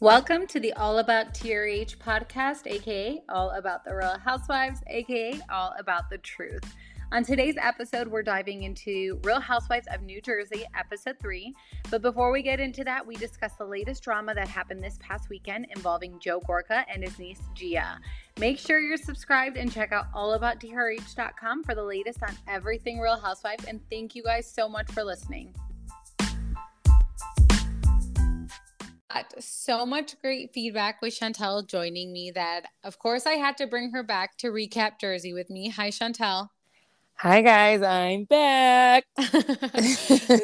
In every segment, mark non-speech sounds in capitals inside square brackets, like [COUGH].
Welcome to the All About TRH podcast, aka All About the Real Housewives, aka All About the Truth. On today's episode, we're diving into Real Housewives of New Jersey, episode three. But before we get into that, we discuss the latest drama that happened this past weekend involving Joe Gorga and his niece Gia. Make sure you're subscribed and check out allabouttrh.com for the latest on everything Real Housewives. And thank you guys so much for listening. So much great feedback with Shantel joining me that, of course, I had to bring her back to recap Jersey with me. Hi, Shantel. Hi guys, I'm back. [LAUGHS] [LAUGHS]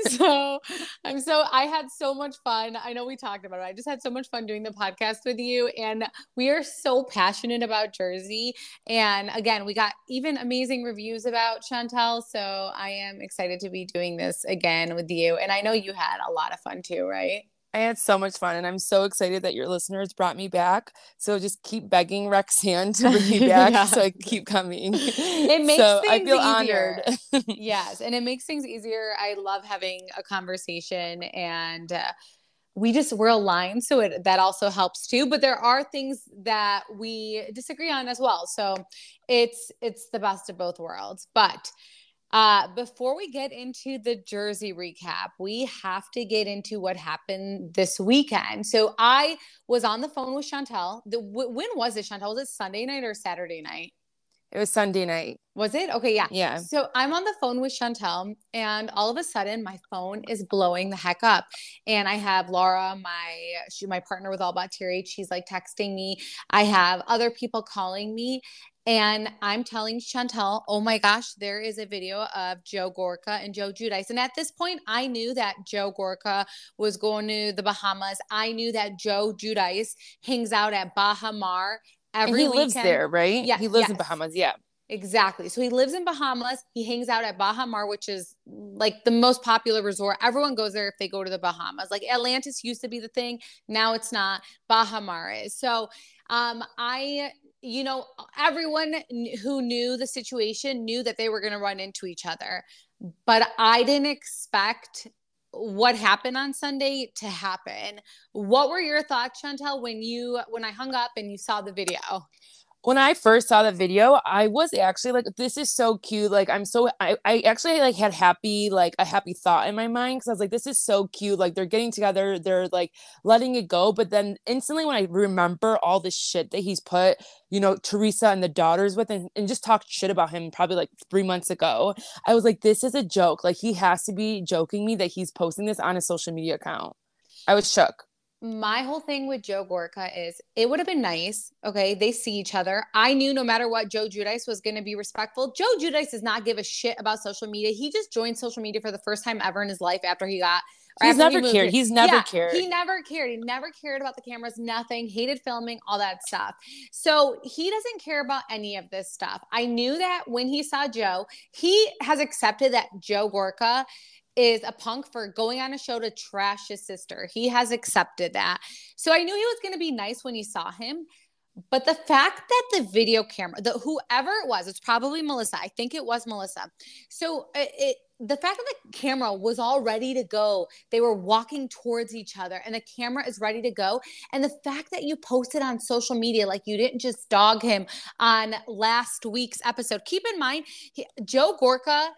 so I'm so I had so much fun. I know we talked about it. I just had so much fun doing the podcast with you. And we are so passionate about Jersey. And again, we got even amazing reviews about Shantel. So I am excited to be doing this again with you. And I know you had a lot of fun too, right? I had so much fun, and I'm so excited that your listeners brought me back. So just keep begging Roxanne to bring me [LAUGHS] back, yeah. so I keep coming. It [LAUGHS] makes so things I feel easier. honored. yes, [LAUGHS] and it makes things easier. I love having a conversation, and uh, we just we're aligned, so it that also helps too. But there are things that we disagree on as well. So it's it's the best of both worlds, but. Uh, before we get into the Jersey recap, we have to get into what happened this weekend. So I was on the phone with Shantel. The, when was it, Shantel? Was it Sunday night or Saturday night? It was Sunday night. Was it? Okay, yeah. Yeah. So I'm on the phone with Shantel, and all of a sudden, my phone is blowing the heck up. And I have Laura, my she, my partner with All About TRH. She's like texting me. I have other people calling me, and I'm telling Shantel, oh my gosh, there is a video of Joe Gorga and Joe Giudice. And at this point, I knew that Joe Gorga was going to the Bahamas. I knew that Joe Giudice hangs out at Baha Mar every and he weekend. lives there, right? Yeah. He lives yes. in Bahamas. Yeah. Exactly. So he lives in Bahamas. He hangs out at Baha Mar, which is like the most popular resort. Everyone goes there if they go to the Bahamas. Like Atlantis used to be the thing. Now it's not. Baha Mar is. So um, I you know, everyone who knew the situation knew that they were going to run into each other. But I didn't expect what happened on Sunday to happen. What were your thoughts, Shantel, when you when I hung up and you saw the video? When I first saw the video, I was actually like, this is so cute. Like, I'm so, I, I actually like had happy, like a happy thought in my mind. Cause I was like, this is so cute. Like, they're getting together, they're like letting it go. But then instantly, when I remember all the shit that he's put, you know, Teresa and the daughters with and, and just talked shit about him probably like three months ago, I was like, this is a joke. Like, he has to be joking me that he's posting this on a social media account. I was shook my whole thing with Joe Gorga is it would have been nice. Okay. They see each other. I knew no matter what, Joe Giudice was going to be respectful. Joe Giudice does not give a shit about social media. He just joined social media for the first time ever in his life after he got. He's never he cared. He's never yeah, cared. He never cared. He never cared about the cameras, nothing, hated filming, all that stuff. So he doesn't care about any of this stuff. I knew that when he saw Joe, he has accepted that Joe Gorga is a punk for going on a show to trash his sister. He has accepted that. So I knew he was going to be nice when he saw him. But the fact that the video camera, the whoever it was, it's probably Melissa. I think it was Melissa. So uh, it, it the fact that the camera was all ready to go, they were walking towards each other and the camera is ready to go. And the fact that you posted on social media, like you didn't just dog him on last week's episode. Keep in mind, he, Joe Gorga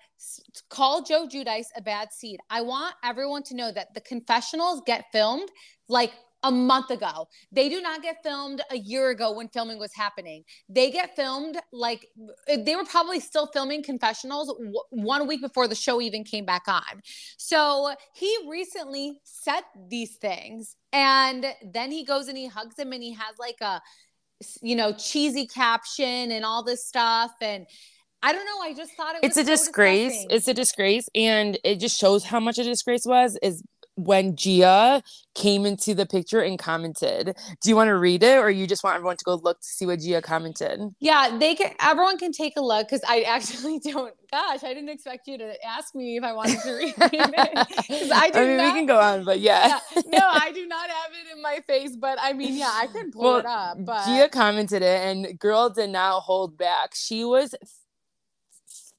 called Joe Giudice a bad seed. I want everyone to know that the confessionals get filmed like a month ago. They do not get filmed a year ago when filming was happening. They get filmed like they were probably still filming confessionals w- one week before the show even came back on. So he recently said these things and then he goes and he hugs him and he has like a you know cheesy caption and all this stuff and I don't know. I just thought it it's a so disgrace. Disgusting. It's a disgrace, and it just shows how much a disgrace was. Is when Gia came into the picture and commented. Do you want to read it or you just want everyone to go look to see what Gia commented? Yeah, they can everyone can take a look because I actually [LAUGHS] don't gosh, I didn't expect you to ask me if I wanted to read it. [LAUGHS] I do I mean, not, we can go on, but yeah. yeah. No, I do not have it in my face, but I mean, yeah, I can pull well, it up. But Gia commented it and girl did not hold back. She was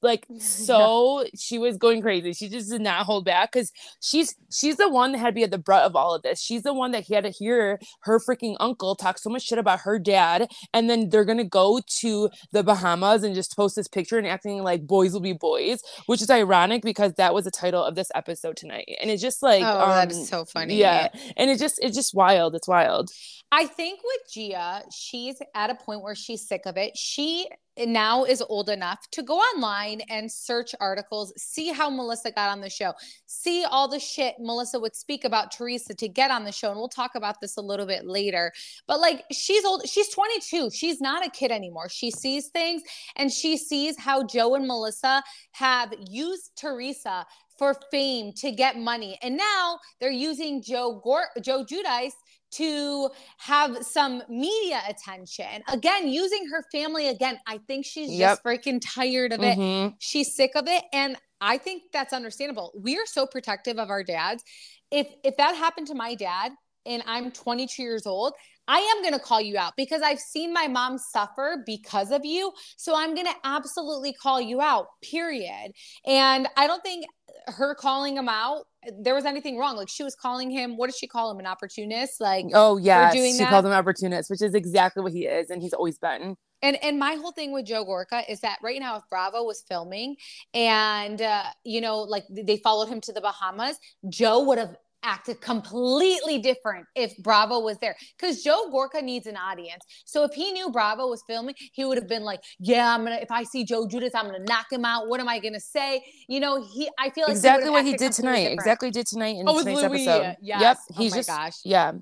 like [LAUGHS] so she was going crazy. She just did not hold back because she's she's the one that had to be at the brunt of all of this. She's the one that he had to hear her freaking uncle talk so much shit about her dad, and then they're gonna go to the Bahamas and just post this picture and acting like boys will be boys, which is ironic because that was the title of this episode tonight. And it's just like oh, um, that is so funny. Yeah. And it just it's just wild. It's wild. I think with Gia, she's at a point where she's sick of it. She now is old enough to go online and search articles, see how Melissa got on the show, see all the shit Melissa would speak about Teresa to get on the show. And we'll talk about this a little bit later. But like she's old, she's 22. She's not a kid anymore. She sees things and she sees how Joe and Melissa have used Teresa for fame to get money. And now they're using Joe Gor- Joe Giudice to have some media attention. Again, using her family again. I think she's yep. just freaking tired of it. Mm-hmm. She's sick of it. And I think that's understandable. We are so protective of our dads. If if that happened to my dad and I'm 22 years old, I am going to call you out because I've seen my mom suffer because of you. So I'm going to absolutely call you out, period. And I don't think her calling him out there was anything wrong. Like she was calling him what did she call him? An opportunist? Like oh yeah she that? called him opportunist which is exactly what he is and he's always been. And and my whole thing with Joe Gorga is that right now, if Bravo was filming and uh, you know, like they followed him to the Bahamas, Joe would have acted completely different if Bravo was there because Joe Gorga needs an audience. So if he knew Bravo was filming, he would have been like, "Yeah, I'm gonna. If I see Joe Giudice, I'm gonna knock him out. What am I gonna say?" You know, he. I feel like exactly he what he did tonight. Different. Exactly did tonight in oh, tonight's Louis, episode. Yes. Yep. Oh he's oh just gosh. Yeah.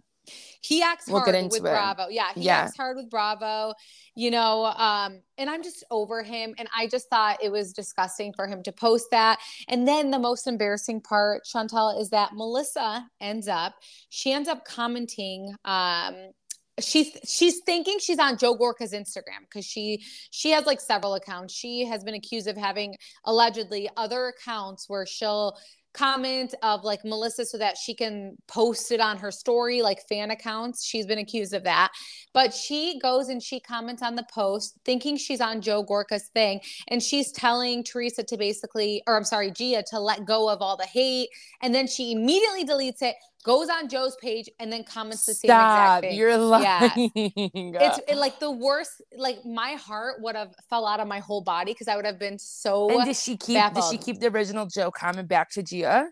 He acts we'll hard with it. Bravo. Yeah, he yeah. acts hard with Bravo. You know, um, and I'm just over him. And I just thought it was disgusting for him to post that. And then the most embarrassing part, Shantel, is that Melissa ends up, she ends up commenting um she's she's thinking she's on Joe Gorga's Instagram because she she has like several accounts. She has been accused of having allegedly other accounts where she'll comment of like Melissa so that she can post it on her story, like fan accounts. She's been accused of that. But she goes and she comments on the post thinking she's on Joe Gorga's thing. And she's telling Teresa to basically, or I'm sorry, Gia to let go of all the hate. And then she immediately deletes it, goes on Joe's page and then comments the same exact thing. You're lying. Yeah. [LAUGHS] it's it, like the worst. Like my heart would have fell out of my whole body because I would have been so. And did she keep? Baffled. Did she keep the original Joe comment back to Gia?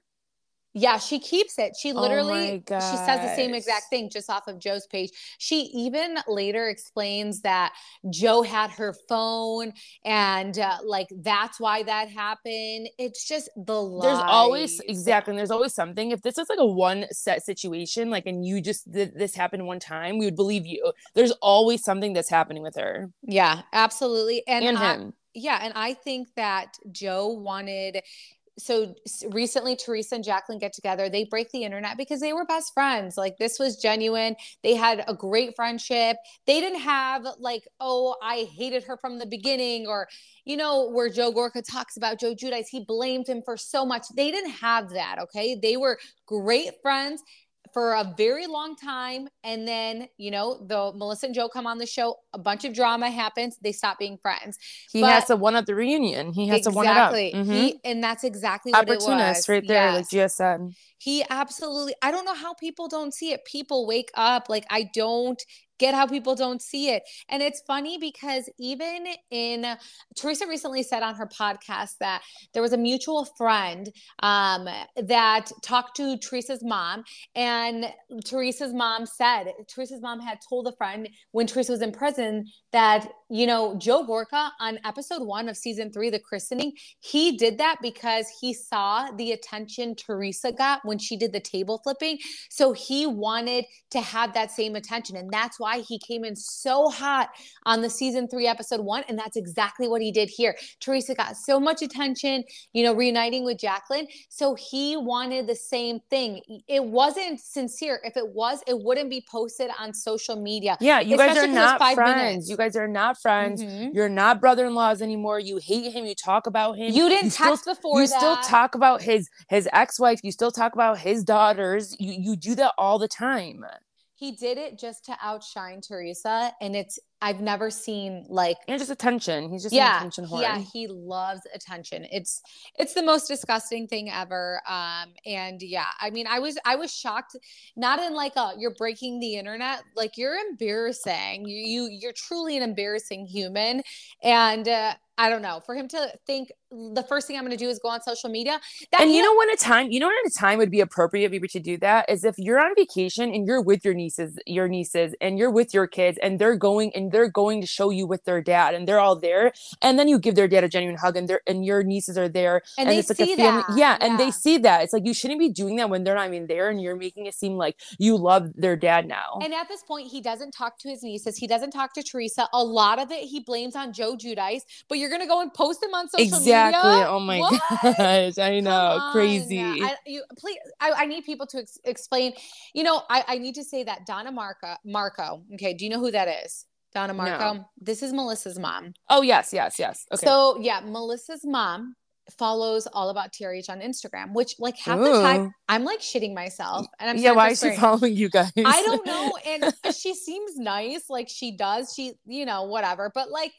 Yeah, she keeps it. She oh literally oh she says the same exact thing just off of Joe's page. She even later explains that Joe had her phone and uh, like that's why that happened. It's just the lies. There's always exactly. And there's always something. If this is like a one set situation, like and you just th- this happened one time, we would believe you. There's always something that's happening with her. Yeah, absolutely. And, and him. I, yeah, and I think that Joe wanted so recently Teresa and Jacqueline get together. They break the internet because they were best friends. Like this was genuine. They had a great friendship. They didn't have like, oh, I hated her from the beginning or you know, where Joe Gorga talks about Joe Giudice, he blamed him for so much. They didn't have that, okay? They were great friends for a very long time. And then, you know, the Melissa and Joe come on the show, a bunch of drama happens, they stop being friends. He but, has to one up the reunion. He has exactly. to one it up. Mm-hmm. He, and that's exactly what Opportunist right there, yes. like Gia said. He absolutely, I don't know how people don't see it. People wake up. Like, I don't get how people don't see it. And it's funny because even in Teresa recently said on her podcast that there was a mutual friend um, that talked to Teresa's mom, and Teresa's mom said Teresa's mom had told a friend when Teresa was in prison that you know Joe Gorga on episode one of season three, the christening, he did that because he saw the attention Teresa got when she did the table flipping, so he wanted to have that same attention, and that's why he came in so hot on the season three, episode one. And that's exactly what he did here. Teresa got so much attention, you know, reuniting with Jacqueline. So he wanted the same thing. It wasn't sincere. If it was, it wouldn't be posted on social media. Yeah, you guys are not friends. Minutes. You guys are not friends. Mm-hmm. You're not brother in laws anymore. You hate him. You talk about him. You didn't you text still, before You that. still talk about his his ex wife. You still talk about his daughters. You you do that all the time he did it just to outshine Teresa. And it's I've never seen like and just attention. He's just yeah, an attention whore. yeah, he loves attention. It's it's the most disgusting thing ever. Um, and yeah, I mean, I was I was shocked, not in like a you're breaking the internet, like you're embarrassing. You you you're truly an embarrassing human, and uh, I don't know. For him to think the first thing I'm going to do is go on social media. That, and you know, when a time, you know, when a time would be appropriate maybe to do that is if you're on vacation and you're with your nieces, your nieces, and you're with your kids, and they're going and they're going to show you with their dad, and they're all there, and then you give their dad a genuine hug, and their and your nieces are there, and, and it's like a family, yeah, yeah, and they see that. It's like you shouldn't be doing that when they're not even there, and you're making it seem like you love their dad now. And at this point, he doesn't talk to his nieces. He doesn't talk to Teresa. A lot of it he blames on Joe Giudice, but you're gonna go and post them on social exactly. media. Exactly. Oh my what? gosh, [LAUGHS] I know, crazy. I, you, please, I, I, need people to ex- explain. You know, I, I need to say that Donna Marco, Marco. Okay, do you know who that is? Donna Marco. No. This is Melissa's mom. Oh yes, yes, yes. Okay. So yeah, Melissa's mom follows all about TRH on Instagram, which like half Ooh. the time I'm like shitting myself. And I'm yeah, why is she following you guys? I don't [LAUGHS] know. And she seems nice, like she does. She, you know, whatever. But like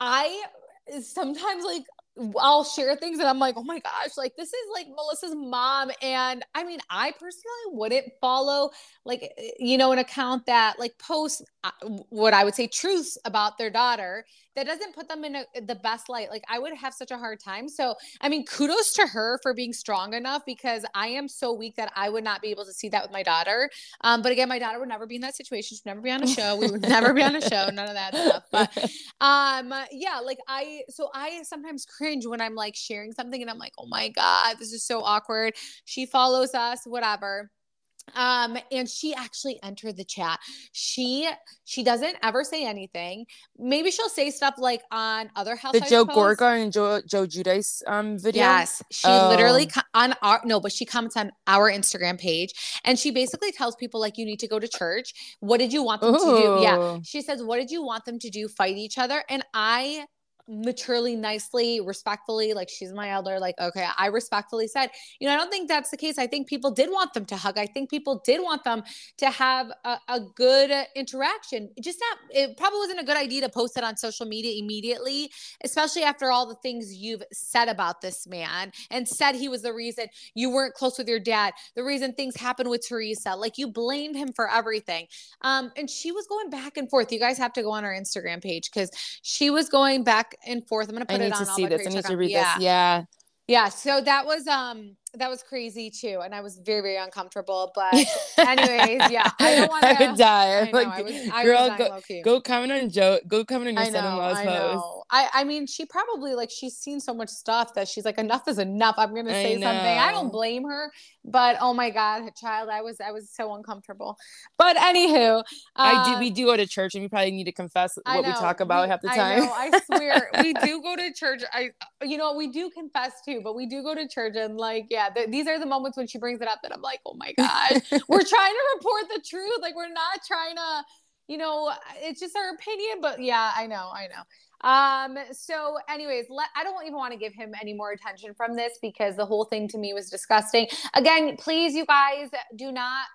I sometimes like I'll share things and I'm like, oh my gosh, like this is like Melissa's mom. And I mean, I personally wouldn't follow like, eh, you know, an account that like posts uh, what I would say truths about their daughter that doesn't put them in a, the best light. Like I would have such a hard time. So, I mean, kudos to her for being strong enough because I am so weak that I would not be able to see that with my daughter. Um, but again, my daughter would never be in that situation. She'd never be on a show. We would never be on a show. None of that stuff. But [LAUGHS] um, yeah, like I, so I sometimes cringe when I'm like sharing something and I'm like, oh my God, this is so awkward. She follows us, whatever um and she actually entered the chat. She she doesn't ever say anything. Maybe she'll say stuff like on other house the joe gorga and joe joe Giudice um video? Yes. She oh. literally on our no but she comments on our instagram page and she basically tells people like you need to go to church. What did you want them Ooh. to do? Yeah. She says what did you want them to do? Fight each other? And i maturely, nicely, respectfully, like she's my elder, like, okay, I respectfully said, you know, I don't think that's the case. I think people did want them to hug. I think people did want them to have a, a good interaction. Just not, it probably wasn't a good idea to post it on social media immediately, especially after all the things you've said about this man and said he was the reason you weren't close with your dad, the reason things happened with Teresa. Like you blamed him for everything. Um, and she was going back and forth. You guys have to go on our Instagram page because she was going back and forth. I'm gonna put I it on. I need to see this. I need to read yeah. this. Yeah. Yeah. So that was um that was crazy too, and I was very very uncomfortable. [LAUGHS] But anyways, yeah, I don't want to. I would die. I know, like, I was, I girl, go, go comment on Joe. Go comment on your son-in-law's post. I I mean, she probably like she's seen so much stuff that she's like, enough is enough. I'm gonna say something. I don't blame her, but oh my god, child, I was I was so uncomfortable. But anywho, uh, I do. We do go to church, and we probably need to confess what we talk about we, half the time. I know. I swear, we do [LAUGHS] go to church. I, you know, we do confess too, but we do go to church, and like, yeah, the, these are the moments when she brings it up that I'm like, oh my god, we're [LAUGHS] trying to report the truth. Like, we're not trying to, you know, it's just our opinion. But yeah, I know, I know. Um, so anyways, let, I don't even want to give him any more attention from this because the whole thing to me was disgusting. Again, please, you guys do not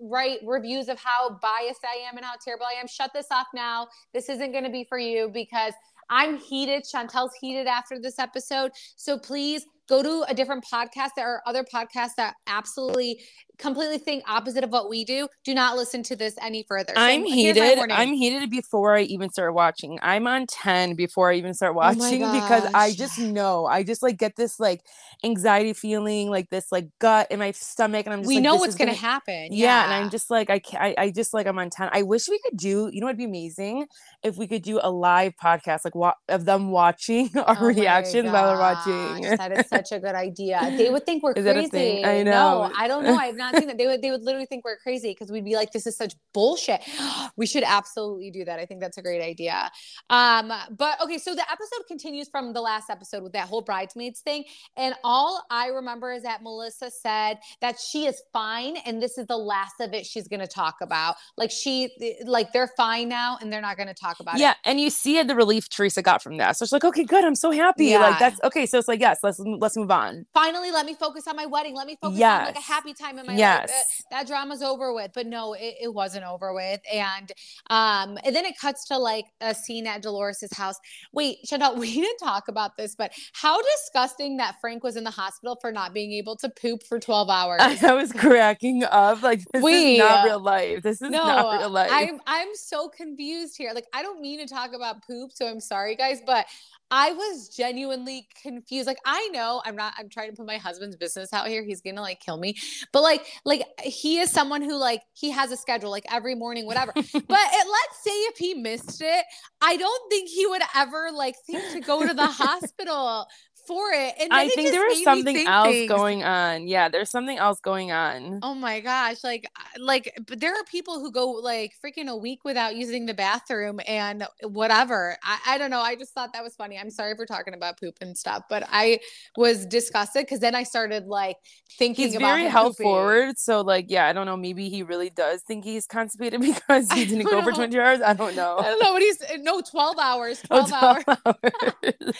write reviews of how biased I am and how terrible I am. Shut this off now. This isn't going to be for you because I'm heated. Shantel's heated after this episode. So please go to a different podcast. There are other podcasts that absolutely completely think opposite of what we do, do not listen to this any further. So I'm heated. I'm heated before I even start watching. I'm on 10 before I even start oh watching oh because I just know. I just like get this like anxiety feeling, like this like gut in my stomach. And I'm just We like, know what's gonna, gonna, happen. Yeah. yeah. And I'm just like, I can't I, I just like I'm on 10. I wish we could do, you know what'd be amazing? If we could do a live podcast, like wa- of them watching [LAUGHS] our oh reactions while they're watching. that is such a good idea. They would think we're [LAUGHS] is crazy. I know. No, I don't know. I've not seen that. They would they would literally think we're crazy because we'd be like, this is such bullshit. [GASPS] we should absolutely do that. I think that's a great idea. Um, but okay, so the episode continues from the last episode with that whole bridesmaids thing. And all I remember is that Melissa said that she is fine and this is the last of it she's gonna talk about. Like she like they're fine now and they're not gonna talk about yeah, it. Yeah, and you see the relief Teresa got from that. So she's like, okay, good, I'm so happy. Yeah. Like that's okay. So it's like, yes, let's let's move on. Finally, let me focus on my wedding. Let me focus yes. on like a happy time in my yes. life. That, that drama's over with. But no, it, it wasn't over with. And um, and then it cuts to like a scene at Dolores's house. Wait, Shantel, [LAUGHS] we didn't talk about this, but how disgusting that Frank was in the hospital for not being able to poop for 12 hours. [LAUGHS] I was cracking up. Like this Wait, is not real life. This is no, not real life. I'm I'm so confused here. Like I don't mean to talk about poop, so I'm sorry guys, but I was genuinely confused. Like I know I'm not I'm trying to put my husband's business out here. He's going to like kill me. But like like he is someone who like he has a schedule like every morning whatever. [LAUGHS] but it, let's say if he missed it, I don't think he would ever like think to go to the [LAUGHS] hospital for it. And I think there was something else things. going on. Yeah, there's something else going on. Oh my gosh. Like like but there are people who go like freaking a week without using the bathroom and whatever. I, I don't know. I just thought that was funny. I'm sorry for talking about poop and stuff, but I was disgusted because then I started like thinking he's very health pooping. forward. So like yeah, I don't know. Maybe he really does think he's constipated [LAUGHS] because he didn't go know. for 20 hours. I don't know. I don't know what he's no 12 hours. 12, [LAUGHS] oh, 12 hours. hours. [LAUGHS] he's 12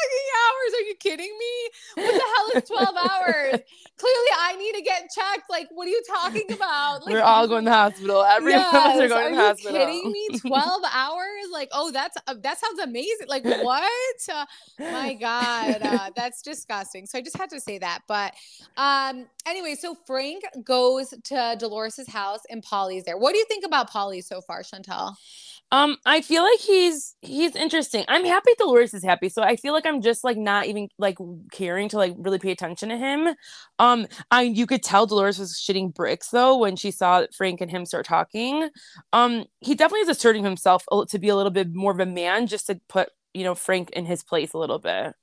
fucking hours. Are you kidding me? What the hell is 12 hours? Clearly, I need to get checked. Like, what are you talking about? Like, We're all going to the hospital. Every yes, of us are going are to the hospital. kidding me? [LAUGHS] 12 hours? Like, oh, that's uh, that sounds amazing. Like, what? Uh, my God, uh, [LAUGHS] that's disgusting. So I just had to say that. But um, anyway, so Frank goes to Dolores's house and Paulie's there. What do you think about Paulie so far, Shantel? Um, I feel like he's he's interesting. I'm happy Dolores is happy, so I feel like I'm just like not even like caring to like really pay attention to him. Um, I you could tell Dolores was shitting bricks though when she saw Frank and him start talking. Um, he definitely is asserting himself to be a little bit more of a man, just to put you know Frank in his place a little bit.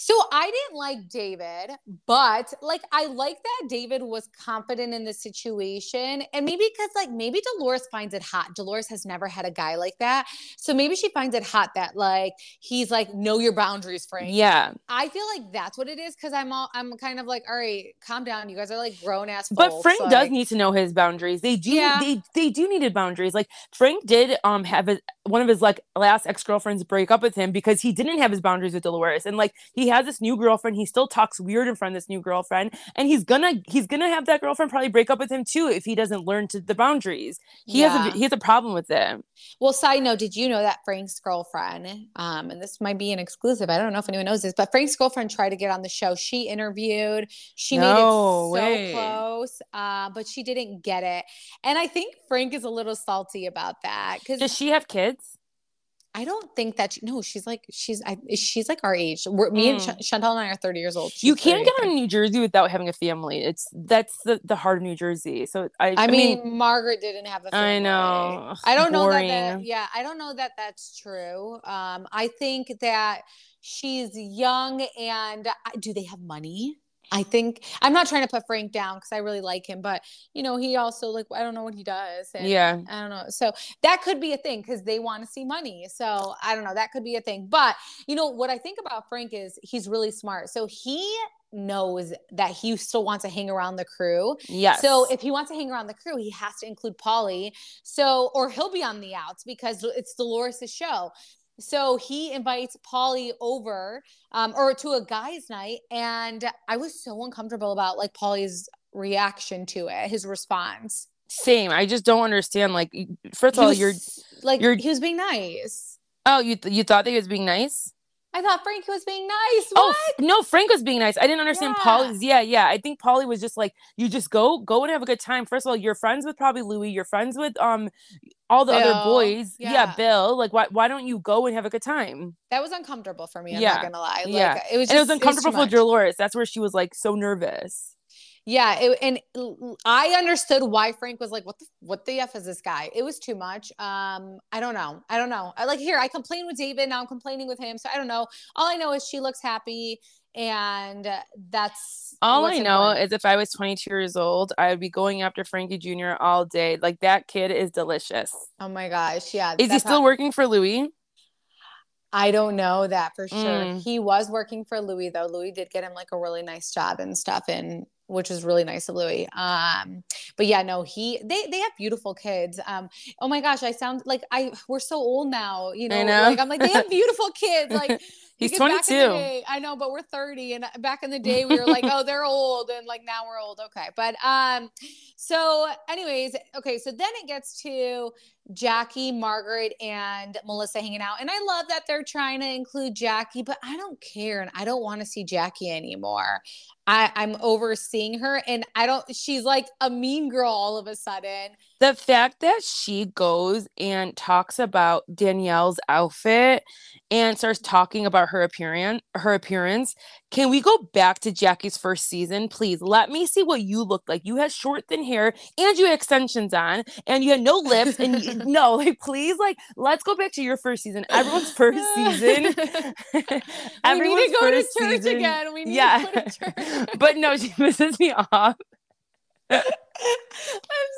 So I didn't like David, but like I like that David was confident in the situation. And maybe because like maybe Dolores finds it hot. Dolores has never had a guy like that. So maybe she finds it hot that like he's like, know your boundaries, Frank. Yeah. I feel like that's what it is because I'm all I'm kind of like, all right, calm down. You guys are like grown ass. But Frank like, does need to know his boundaries. They do yeah. they they do needed boundaries. Like Frank did um have a, one of his like last ex-girlfriends break up with him because he didn't have his boundaries with Dolores. And like he has this new girlfriend. He still talks weird in front of this new girlfriend, and he's gonna he's gonna have that girlfriend probably break up with him too if he doesn't learn to the boundaries. He yeah. has a he has a problem with it. Well, side note, did you know that Frank's girlfriend, um, and this might be an exclusive. I don't know if anyone knows this, but Frank's girlfriend tried to get on the show. She interviewed. She no made it way. so close, uh, but she didn't get it. And I think Frank is a little salty about that. Because does she have kids? I don't think that she, no, she's like she's I, she's like our age. We're, me mm. and Ch- Shantel and I are thirty years old. She's you can't get on New Jersey without having a family. It's that's the, the heart of New Jersey. So I, I, I mean, mean, Margaret didn't have a family. I know. I don't Boring. know that, that. Yeah, I don't know that that's true. Um, I think that she's young and do they have money? I think I'm not trying to put Frank down because I really like him, but you know, he also like I don't know what he does. yeah. I don't know. So that could be a thing because they want to see money. So I don't know. That could be a thing. But you know, what I think about Frank is he's really smart. So he knows that he still wants to hang around the crew. Yes. So if he wants to hang around the crew, he has to include Paulie. So or he'll be on the outs because it's Dolores' show. So he invites Paulie over um, or to a guys' night. And I was so uncomfortable about like Paulie's reaction to it, his response. Same. I just don't understand. Like, first of all, you're like, you're, he was being nice. Oh, you, th- you thought that he was being nice? I thought Frank was being nice. Oh, what? Oh no, Frank was being nice. I didn't understand yeah. Paulie's. Yeah, yeah. I think Paulie was just like, you just go, go and have a good time. First of all, you're friends with probably Louis. You're friends with um all the Bill. other boys. Yeah. yeah. Bill. Like, why why don't you go and have a good time? That was uncomfortable for me. I'm yeah. not gonna lie. Like, yeah, it was. Just, and it was uncomfortable it was for Dolores. That's where she was like so nervous. Yeah, it, and I understood why Frank was like, "What the what the f is this guy?" It was too much. Um, I don't know. I don't know. I like here. I complained with David. Now I'm complaining with him. So I don't know. All I know is she looks happy, and that's all I know is if I was 22 years old, I would be going after Frankie Jr. all day. Like that kid is delicious. Oh my gosh, yeah. Is he still how- working for Louis? I don't know that for sure. Mm. He was working for Louis though. Louis did get him like a really nice job and stuff and which is really nice of Louis. Um, but yeah, no, he they they have beautiful kids. Um, oh my gosh, I sound like I we're so old now, you know, know. Like I'm like they have [LAUGHS] beautiful kids. Like [LAUGHS] He's Because back in the 22. day- I know, but we're 30 and back in the day we were like, oh, they're old and like now we're old. Okay. But um so anyways, okay, so then it gets to Jackie, Margaret and Melissa hanging out. And I love that they're trying to include Jackie, but I don't care and I don't want to see Jackie anymore. I I'm overseeing her and I don't she's like a mean girl all of a sudden. The fact that she goes and talks about Danielle's outfit and starts talking about her appearance her appearance can we go back to Jackie's first season please? Let me see what you looked like. You had short thin hair and you had extensions on and you had no lips and you, [LAUGHS] no like please like let's go back to your first season. Everyone's first season. [LAUGHS] We need to go to church season- again. We need yeah. to go to church. [LAUGHS] but no she pisses me off I'm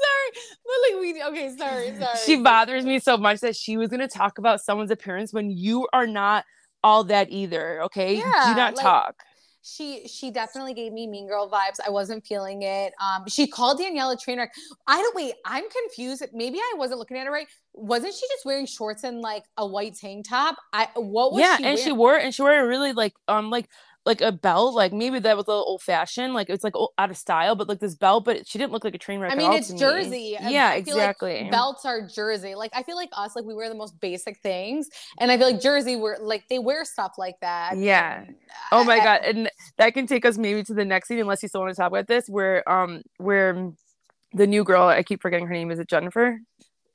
sorry. But like we okay, sorry, sorry. she bothers me so much that she was going to talk about someone's appearance when you are not all that either okay Yeah, do not like- talk she she definitely gave me mean girl vibes. I wasn't feeling it. Um, she called Danielle a train wreck. I don't wait. I'm confused. Maybe I wasn't looking at it right. Wasn't she just wearing shorts and like a white tank top? I what was yeah she and she wore and she wore a really like um like like a belt like maybe that was a little old fashioned like it's like out of style but like this belt but she didn't look like a train wreck I at mean, all it's to me. Jersey. I- yeah feel like exactly Belts are Jersey. Like I feel like us, like we wear the most basic things, and I feel like Jersey, we're like they wear stuff like that. Yeah. and oh my I- I- god and that can take us maybe to the next scene unless you still want to talk about this where um where the new girl i keep forgetting her name is it jennifer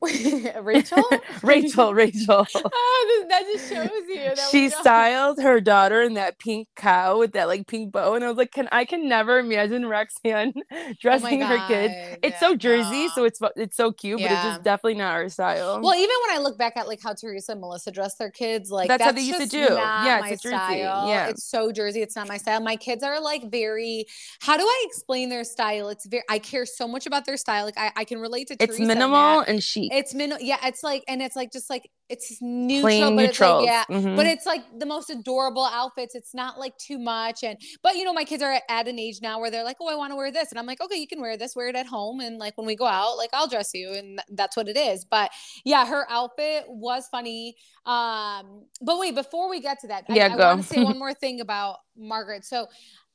[LAUGHS] [LAUGHS] Rachel. rachel rachel [LAUGHS] oh, this, that just shows you. She styled her daughter in that pink cow with that like pink bow and i was like can i can never imagine roxanne Oh dressing her kid it's so jersey no. so it's it's so cute but it's just definitely not her style Well, even when I look back at like how Teresa and Melissa dress their kids, like That's how they used to do. Yeah, it's Jersey. style. Yeah. it's so Jersey. It's not my style. My kids are like very. How do I explain their style? It's very. I care so much about their style. Like I, I can relate to. it's Teresa in minimal and chic It's minimal. Yeah, it's like, and it's like just like it's neutral, plain but neutrals it's like yeah. Mhm. But it's like the most adorable outfits. It's not like too much. And but you know, my kids are at an age now where they're like, oh, I want to wear this. And I'm like, okay, you can wear this, wear it at home. And like when we go out, like I'll dress you. And that's what it is. But yeah, her outfit was funny. Um, but wait, before we get to that, Yeah, I, I want to say [LAUGHS] one more thing about Margaret. So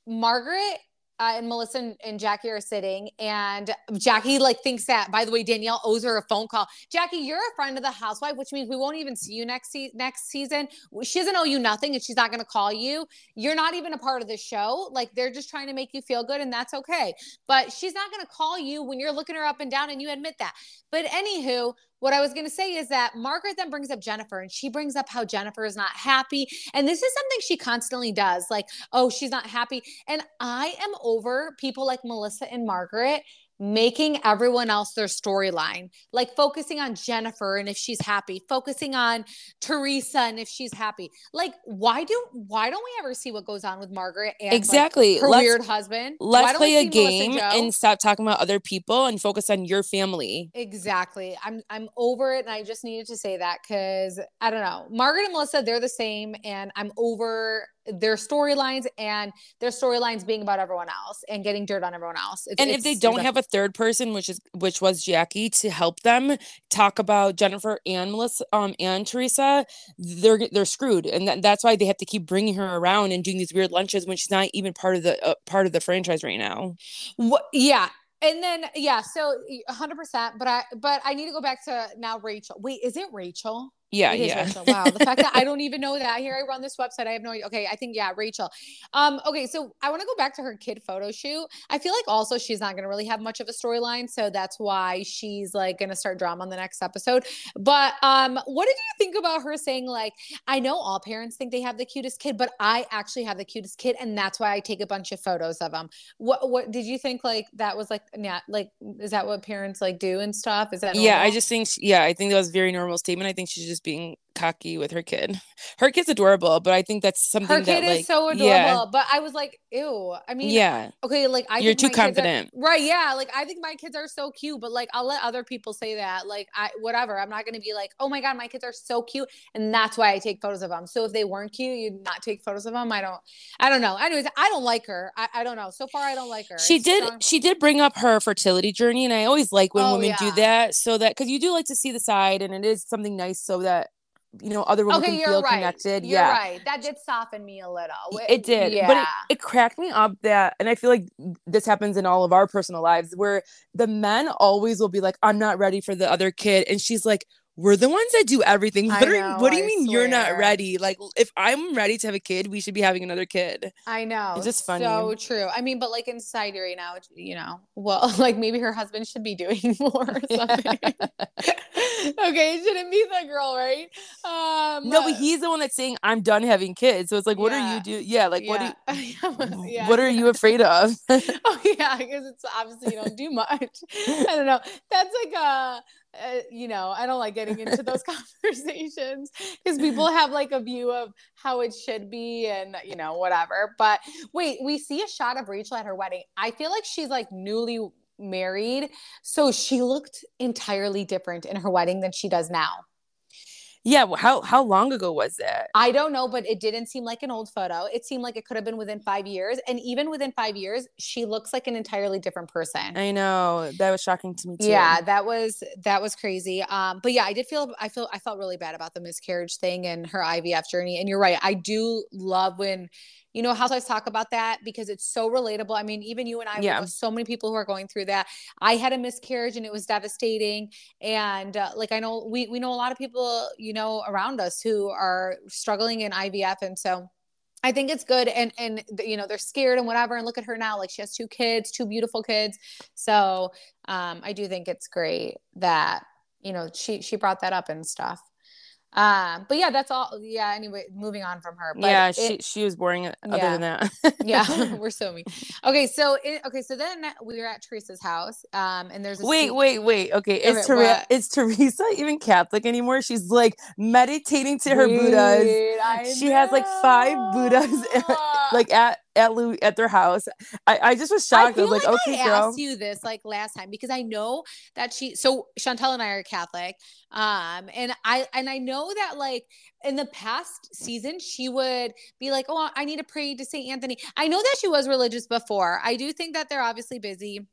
Margaret uh, and Melissa and, and Jackie are sitting, and Jackie like thinks that. By the way, Danielle owes her a phone call. Jackie, you're a friend of the housewife, which means we won't even see you next se- next season. She doesn't owe you nothing, and she's not going to call you. You're not even a part of the show. Like they're just trying to make you feel good, and that's okay. But she's not going to call you when you're looking her up and down, and you admit that. But anywho, what I was going to say is that Margaret then brings up Jennifer and she brings up how Jennifer is not happy. And this is something she constantly does like, oh, she's not happy. And I am over people like Melissa and Margaret making everyone else their storyline, like focusing on Jennifer and if she's happy, focusing on Teresa and if she's happy. Like, why do why don't we ever see what goes on with Margaret and like, exactly her let's weird husband? Let's play a game and stop talking about other people and focus on your family Exactly. I'm I'm over it and I just needed to say that cuz I don't know. Margaret and Melissa they're the same and I'm over their storylines and their storylines being about everyone else and getting dirt on everyone else. It's- and if they don't have a third person which is which was jackie to help them talk about jennifer and melissa um and teresa they're they're screwed and that, that's why they have to keep bringing her around and doing these weird lunches when she's not even part of the uh, part of the franchise right now What, yeah. And then yeah, so 100%, but I but I need to go back to now Rachel. Wait, is it Rachel? Yeah It yeah Rachel. Wow. The fact that I [LAUGHS] don't even know that. Here I run this website. I have no idea. Okay. I think, yeah, Rachel. Um, okay. So I want to go back to her kid photo shoot. I feel like also she's not going to really have much of a storyline. So that's why she's like going to start drama on the next episode. But um, what did you think about her saying, like, I know all parents think they have the cutest kid, but I actually have the cutest kid. And that's why I take a bunch of photos of them. What, what did you think? Like, that was like, yeah, like, is that what parents like do and stuff? Is that, yeah i just think she- yeah i think that was a very normal statement i think she's just being cocky with her kid her kid's adorable but i think that's something her kid that like is so adorable. yeah But I was like, ew. I mean, yeah okay, like I You're think too kids are- confident. right? Yeah, like I think my kids are so cute, but like I'll let other people say that. Like I, whatever. I'm not gonna be like, oh my god, my kids are so cute, and that's why I take photos of them. So if they weren't cute, you'd not take photos of them. I don't. I don't know. Anyways, I don't like her. I, I don't know. So far, I don't like her. she It's did strong- she did bring up her fertility journey and i always like when Oh, women do that so that because you do like to see the side and it is something nice so that you know other women Okay, can you're feel right. connected. You're yeah. right. That did soften me a little. It did, Yeah. but it, it cracked me up that, and I feel like this happens in all of our personal lives where the men always will be like, "I'm not ready for the other kid," and she's like, "We're the ones that do everything. What, are, what do you I mean you're not ready? Like, if I'm ready to have a kid, we should be having another kid." I know. It's just funny. So true. I mean, but like inside right now, you know, well, [LAUGHS] like maybe her husband should be doing [LAUGHS] more or something. [LAUGHS] okay, it shouldn't be the girl, right? Um No, but he's the one that's saying, "I'm done having kids." So it's like, what are you do? Yeah, like what? yeah. Are you, Yeah. What are you afraid of? oh yeah, because it's obviously you don't do much. I don't know. That's like a, uh, you know, I don't like getting into those [LAUGHS] conversations because people have like a view of how it should be and you know whatever. But wait, we see a shot of Rachel at her wedding. I feel like she's like newly married, so she looked entirely different in her wedding than she does now. Yeah. Well, how how long ago was that? I don't know, but it didn't seem like an old photo. It seemed like it could have been within five years. And even within five years, she looks like an entirely different person. I know that was shocking to me too. Yeah, that was that was crazy. Um, but yeah, I did feel I feel I felt really bad about the miscarriage thing and her IVF journey. And you're right, I do love when you know housewives talk about that because it's so relatable. I mean, even you and I, we Yeah. know so many people who are going through that. I had a miscarriage and it was devastating. And uh, like I know we we know a lot of people you know around us who are struggling in IVF, and so. I think it's good and and you know they're scared and whatever and look at her now like she has two kids two beautiful kids so um, I do think it's great that you know she she brought that up and stuff. Um, but yeah, that's all. Yeah. Anyway, moving on from her. But yeah, it- she she was boring. Other Yeah. than that, yeah, [LAUGHS] [LAUGHS] we're so mean. Okay, so it, okay, so then we were at Teresa's house, um, and there's a wait, seat- wait, wait. Okay, is Okay, Tere- what? is Teresa [LAUGHS] even Catholic anymore? She's like meditating to her Buddhas. I She has, like, five Buddhas, like at at Lou at their house. I, I just was shocked. I, feel was like, like okay, I girl. asked you this like last time because I know that she so Shantel and I are Catholic. Um and I and I know that like in the past season she would be like, "Oh, I need to pray to St. Anthony." I know that she was religious before. I do think that they're obviously busy.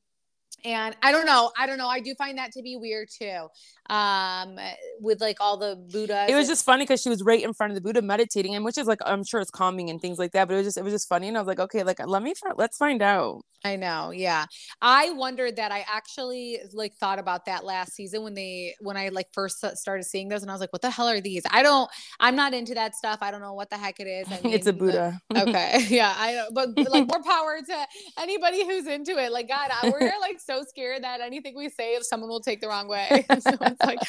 And I don't know. I don't know. I do find that to be weird too. Um with like all the Buddha. It was just funny because she was right in front of the Buddha meditating, and which is like I'm sure it's calming and things like that. But it was just it was just funny, and I was like, okay, like let me let's find out. I know, yeah. I wondered that. I actually like thought about that last season when they when I like first started seeing those, and I was like, "What the hell are these?" I don't. I'm not into that stuff. I don't know what the heck it is. I mean, [LAUGHS] it's a Buddha. okay, [LAUGHS] yeah. I. But, but, like [LAUGHS] more power to anybody who's into it. Like God, I, we're like so scared that anything we say, if someone will take the wrong way. so [LAUGHS] it's like,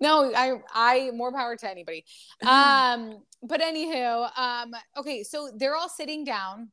no, I I more power to anybody. [LAUGHS] Um, but anywho, um, okay, so they're all sitting down.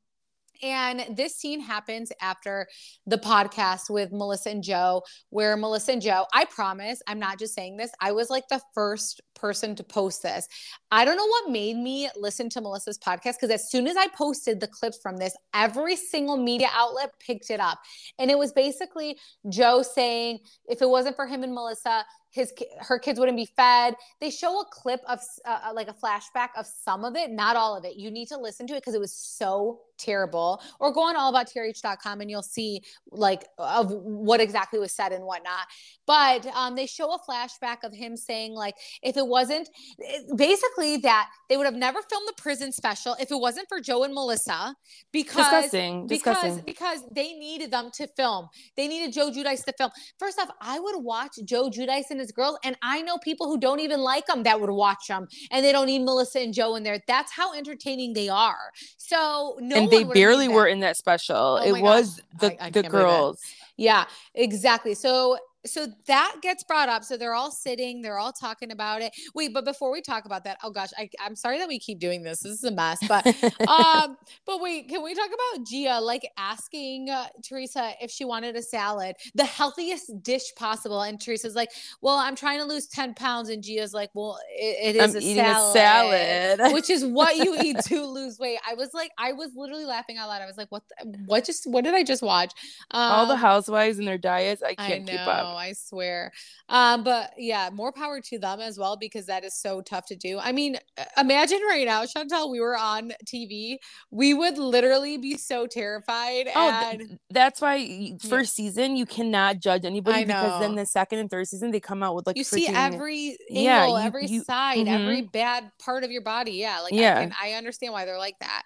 And this scene happens after the podcast with Melissa and Joe, where Melissa and Joe, I promise, I'm not just saying this, I was like the first person to post this. I don't know what made me listen to Melissa's podcast because as soon as I posted the clips from this, every single media outlet picked it up. And it was basically Joe saying, if it wasn't for him and Melissa, his her kids wouldn't be fed. They show a clip of uh, uh, like a flashback of some of it, not all of it. You need to listen to it because it was so terrible. Or go on allabouttrh.com and you'll see like of what exactly was said and whatnot. But um, they show a flashback of him saying like, if it wasn't it- basically that they would have never filmed the prison special if it wasn't for Joe and Melissa because disgusting, because disgusting. because they needed them to film. They needed Joe Giudice to film. First off, I would watch Joe Giudice and his girls, and I know people who don't even like them that would watch them, and they don't need Melissa and Joe in there. That's how entertaining they are. So no, and they barely were in that special. Oh it was gosh. the I- I the can't believe it. girls. Yeah, exactly. So so that gets brought up. So they're all sitting, they're all talking about it. Wait, but before we talk about that, oh gosh, I, I'm sorry that we keep doing this. This is a mess. But [LAUGHS] um, but wait, can we talk about Gia like asking uh, Teresa if she wanted a salad, the healthiest dish possible? And Teresa's like, "Well, I'm trying to lose ten pounds," and Gia's like, "Well, it, it is a, eating salad, a salad. which is what you eat [LAUGHS] to lose weight." I was like, I was literally laughing out loud. I was like, "What? The, what just? What did I just watch?" Um, All the housewives and their diets, I I can't keep up. I swear. Um, but yeah, more power to them as well because that is so tough to do. I mean, uh, imagine right now, Shantel, we were on TV, we would literally be so terrified. Oh, and th- that's why first season you cannot judge anybody because then the second and third season they come out with like you see every angle, Yeah, you- every you- side, mhm. every bad part of your body. Yeah, like Yeah. I can I understand why they're like that.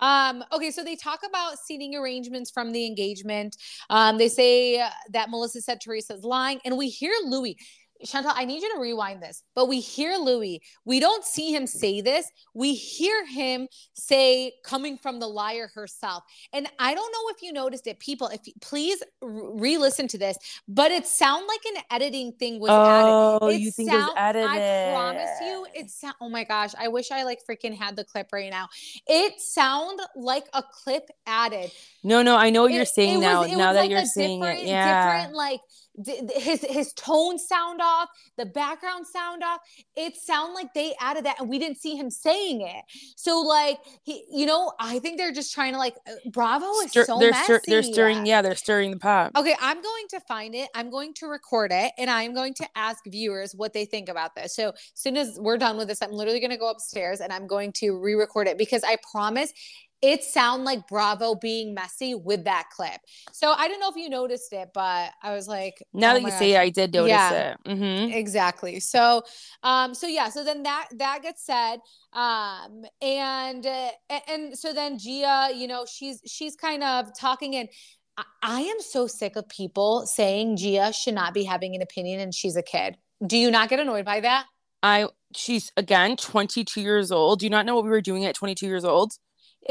Um, okay, so they talk about seating arrangements from the engagement. Um, they say that Melissa said Teresa's lying, and we hear Louis. Shantel, I need you to rewind this, but we hear Louis. We don't see him say this. We hear him say, coming from the liar herself. And I don't know if you noticed it, people. If you, please re listen to this, but it sound like an editing thing was added. Oh, It you think it was sound- edited? I promise you, it sound. Oh my gosh, I wish I like freaking had the clip right now. It sound like a clip added. No, no, I know what you're It- saying it now. was- it now was that like you're a saying it, yeah. different like his his tones sound off, the background sound off. It sound like they added that, and we didn't see him saying it. So like he, you know, I think they're just trying to like uh, Bravo is Stir- so they're messy. stir- they're stirring, yeah, they're stirring the pot. Okay, I'm going to find it. I'm going to record it and I'm going to ask viewers what they think about this. So, as soon as we're done with this, I'm literally going to go upstairs and I'm going to re-record it because I promise it sound like Bravo being messy with that clip. So, I don't know if you noticed it, but I was like Now oh that you say it. I did notice Yeah. it. hmm Exactly. So, um, so yeah, so then that that gets said, um, and uh, and so then Gia, you know, she's she's kind of talking and. I- I am so sick of people saying Gia should not be having an opinion and she's a kid. Do you not get annoyed by that? I she's again 22 years old. Do you not know what we were doing at 22 years old?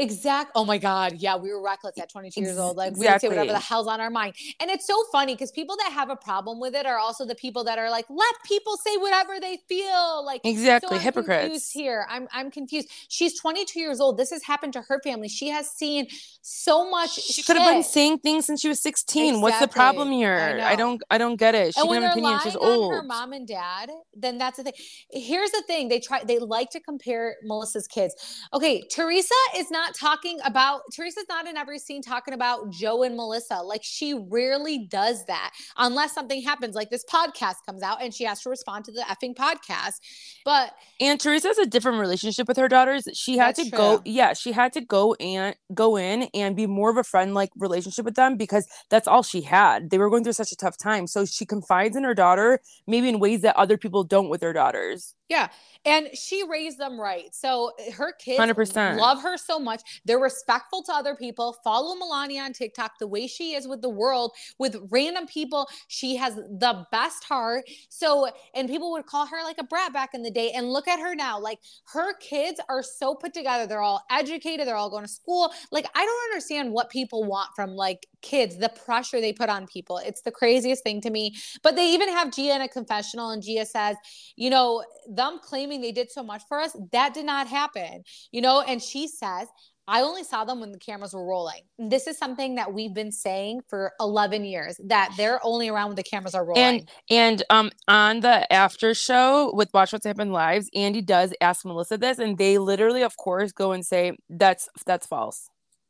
Exact. Oh my God. Yeah, we were reckless at 22 years old. Like we didn't say whatever the hell's on our mind. And it's so funny because people that have a problem with it are also the people that are like, let people say whatever they feel. Like Exactly, So I'm hypocrites. confused here. I'm I'm confused. She's 22 years old. This has happened to her family. She has seen so much. She could have been saying things since she was 16. What's the problem here? I, know. don't I don't get it. She and can have an opinion. She's old. her mom and dad, then that's the thing. Here's the thing: they try, they like to compare Melissa's kids. Okay, Teresa is not talking about. Teresa's not in every scene talking about Joe and Melissa. Like she rarely does that, unless something happens, like this podcast comes out and she has to respond to the effing podcast. But And Teresa has a different relationship with her daughters. She had to go, yeah, she had to go and go in and be more of a friend like relationship with them because that's all she had. They were going through such a tough time. So she confides in her daughter, maybe in ways that other people don't with their daughters. Yeah. And she raised them right. So her kids 100%. love her so much. They're respectful to other people. Follow Milania on TikTok the way she is with the world, with random people. She has the best heart. So, and people would call her like a brat back in the day. And look at her now. Like her kids are so put together. They're all educated. They're all going to school. Like, I don't understand what people want from like kids, the pressure they put on people. It's the craziest thing to me. But they even have Gia in a confessional, and Gia says, you know, them claiming they did so much for us, that did not happen, you know, and she says, I only saw them when the cameras were rolling. This is something that we've been saying for 11 years that they're only around when the cameras are rolling. And and um on the after show with Watch What's Happened Lives, Andy does ask Melissa this, and they literally, of course, go and say that's that's false.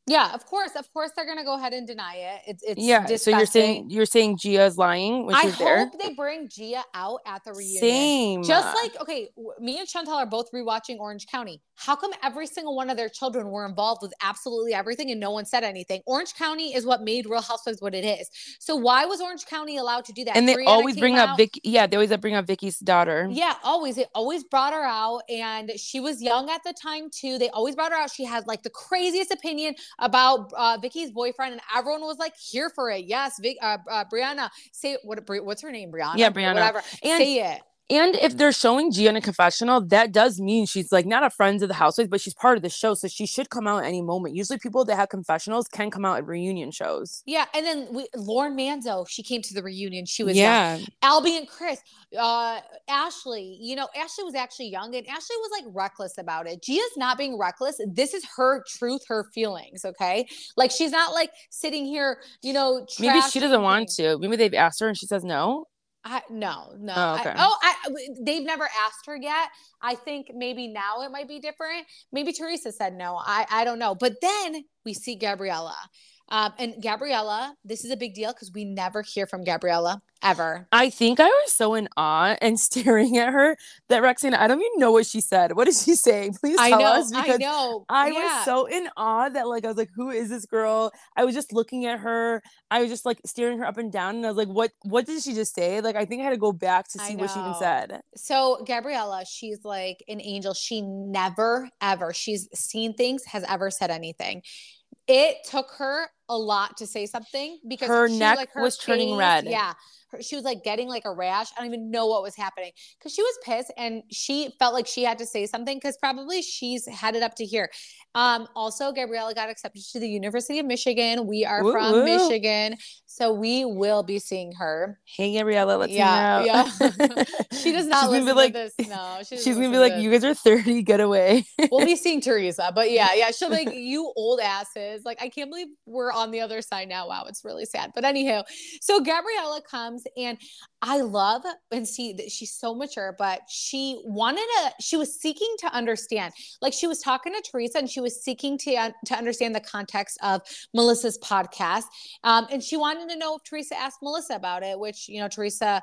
Yeah, of course, of course, they're gonna go ahead and deny it. It's it's yeah. So you're saying you're saying Gia's lying when I she's there? hope they bring Gia out at the reunion. Same. Just like okay, me and Shantel are both rewatching Orange County. How come every single one of their children were involved with absolutely everything and no one said anything? Orange County is what made Real Housewives what it is. So why was Orange County allowed to do that? and they Briana always bring up Vicki. Yeah, they always uh, bring up Vicki's daughter. Yeah, always. They always brought her out, and she was young at the time too. They always brought her out. She had like the craziest opinion about uh, Vicki's boyfriend, and everyone was like here for it. Yes, Vic, uh, uh, Briana, say what? What's her name? Briana. Yeah, Briana. Whatever. And- say it. And if they're showing Gia in a confessional, that does mean she's like not a friend of the housewives, but she's part of the show. So she should come out any moment. Usually people that have confessionals can come out at reunion shows. Yeah, and then we, Lauren Manzo, she came to the reunion. She was young. yeah. Albie and Chris, uh, Ashley, you know, Ashley was actually young and Ashley was like reckless about it. Gia's not being reckless. This is her truth, her feelings. Okay. Like she's not like sitting here, you know, Maybe she doesn't want to. Maybe they've asked her and she says no. I, no, no. Oh, I- oh, I, they've never asked her yet. I think maybe now it might be different. Maybe Teresa said no. I, I don't know. But then we see Gabriella. Um, and Gabriella, this is a big deal because we never hear from Gabriella ever. I think I was so in awe and [LAUGHS] staring at her that Roxanne, I don't even know what she said. What did she say? Please tell I know, us I know. I Yeah. was so in awe that like I was like, who is this girl? I was just looking at her. I was just like staring her up and down, and I was like, what? What did she just say? Like I think I had to go back to see what she even said. So Gabriella, she's like an angel. She never ever she's seen things, has ever said anything. It took her a lot to say something because Her she, neck like, was turning red. Yeah. Her, she was like getting like a rash. I don't even know what was happening because she was pissed and she felt like she had to say something because probably she's headed up to here. Um, also, Gabriella got accepted to the University of Michigan. We are Woo, from woo. Michigan, so we will be seeing her. Hey Gabriella, let's Yeah, yeah. [LAUGHS] She does not She's listen be like, to this. No, she she's gonna be like, you guys are 30, get away. we'll be seeing [LAUGHS] Teresa, but yeah, yeah, she'll like you old asses. Like I can't believe we're on the other side now. Wow, it's really sad. But anywho, so Gabriella comes and I love and see that she's so mature, but she wanted to. She was seeking to understand. Like she was talking to Teresa and she was seeking to to understand the context of Melissa's podcast, um, and she wanted to know if Teresa asked Melissa about it, which you know Teresa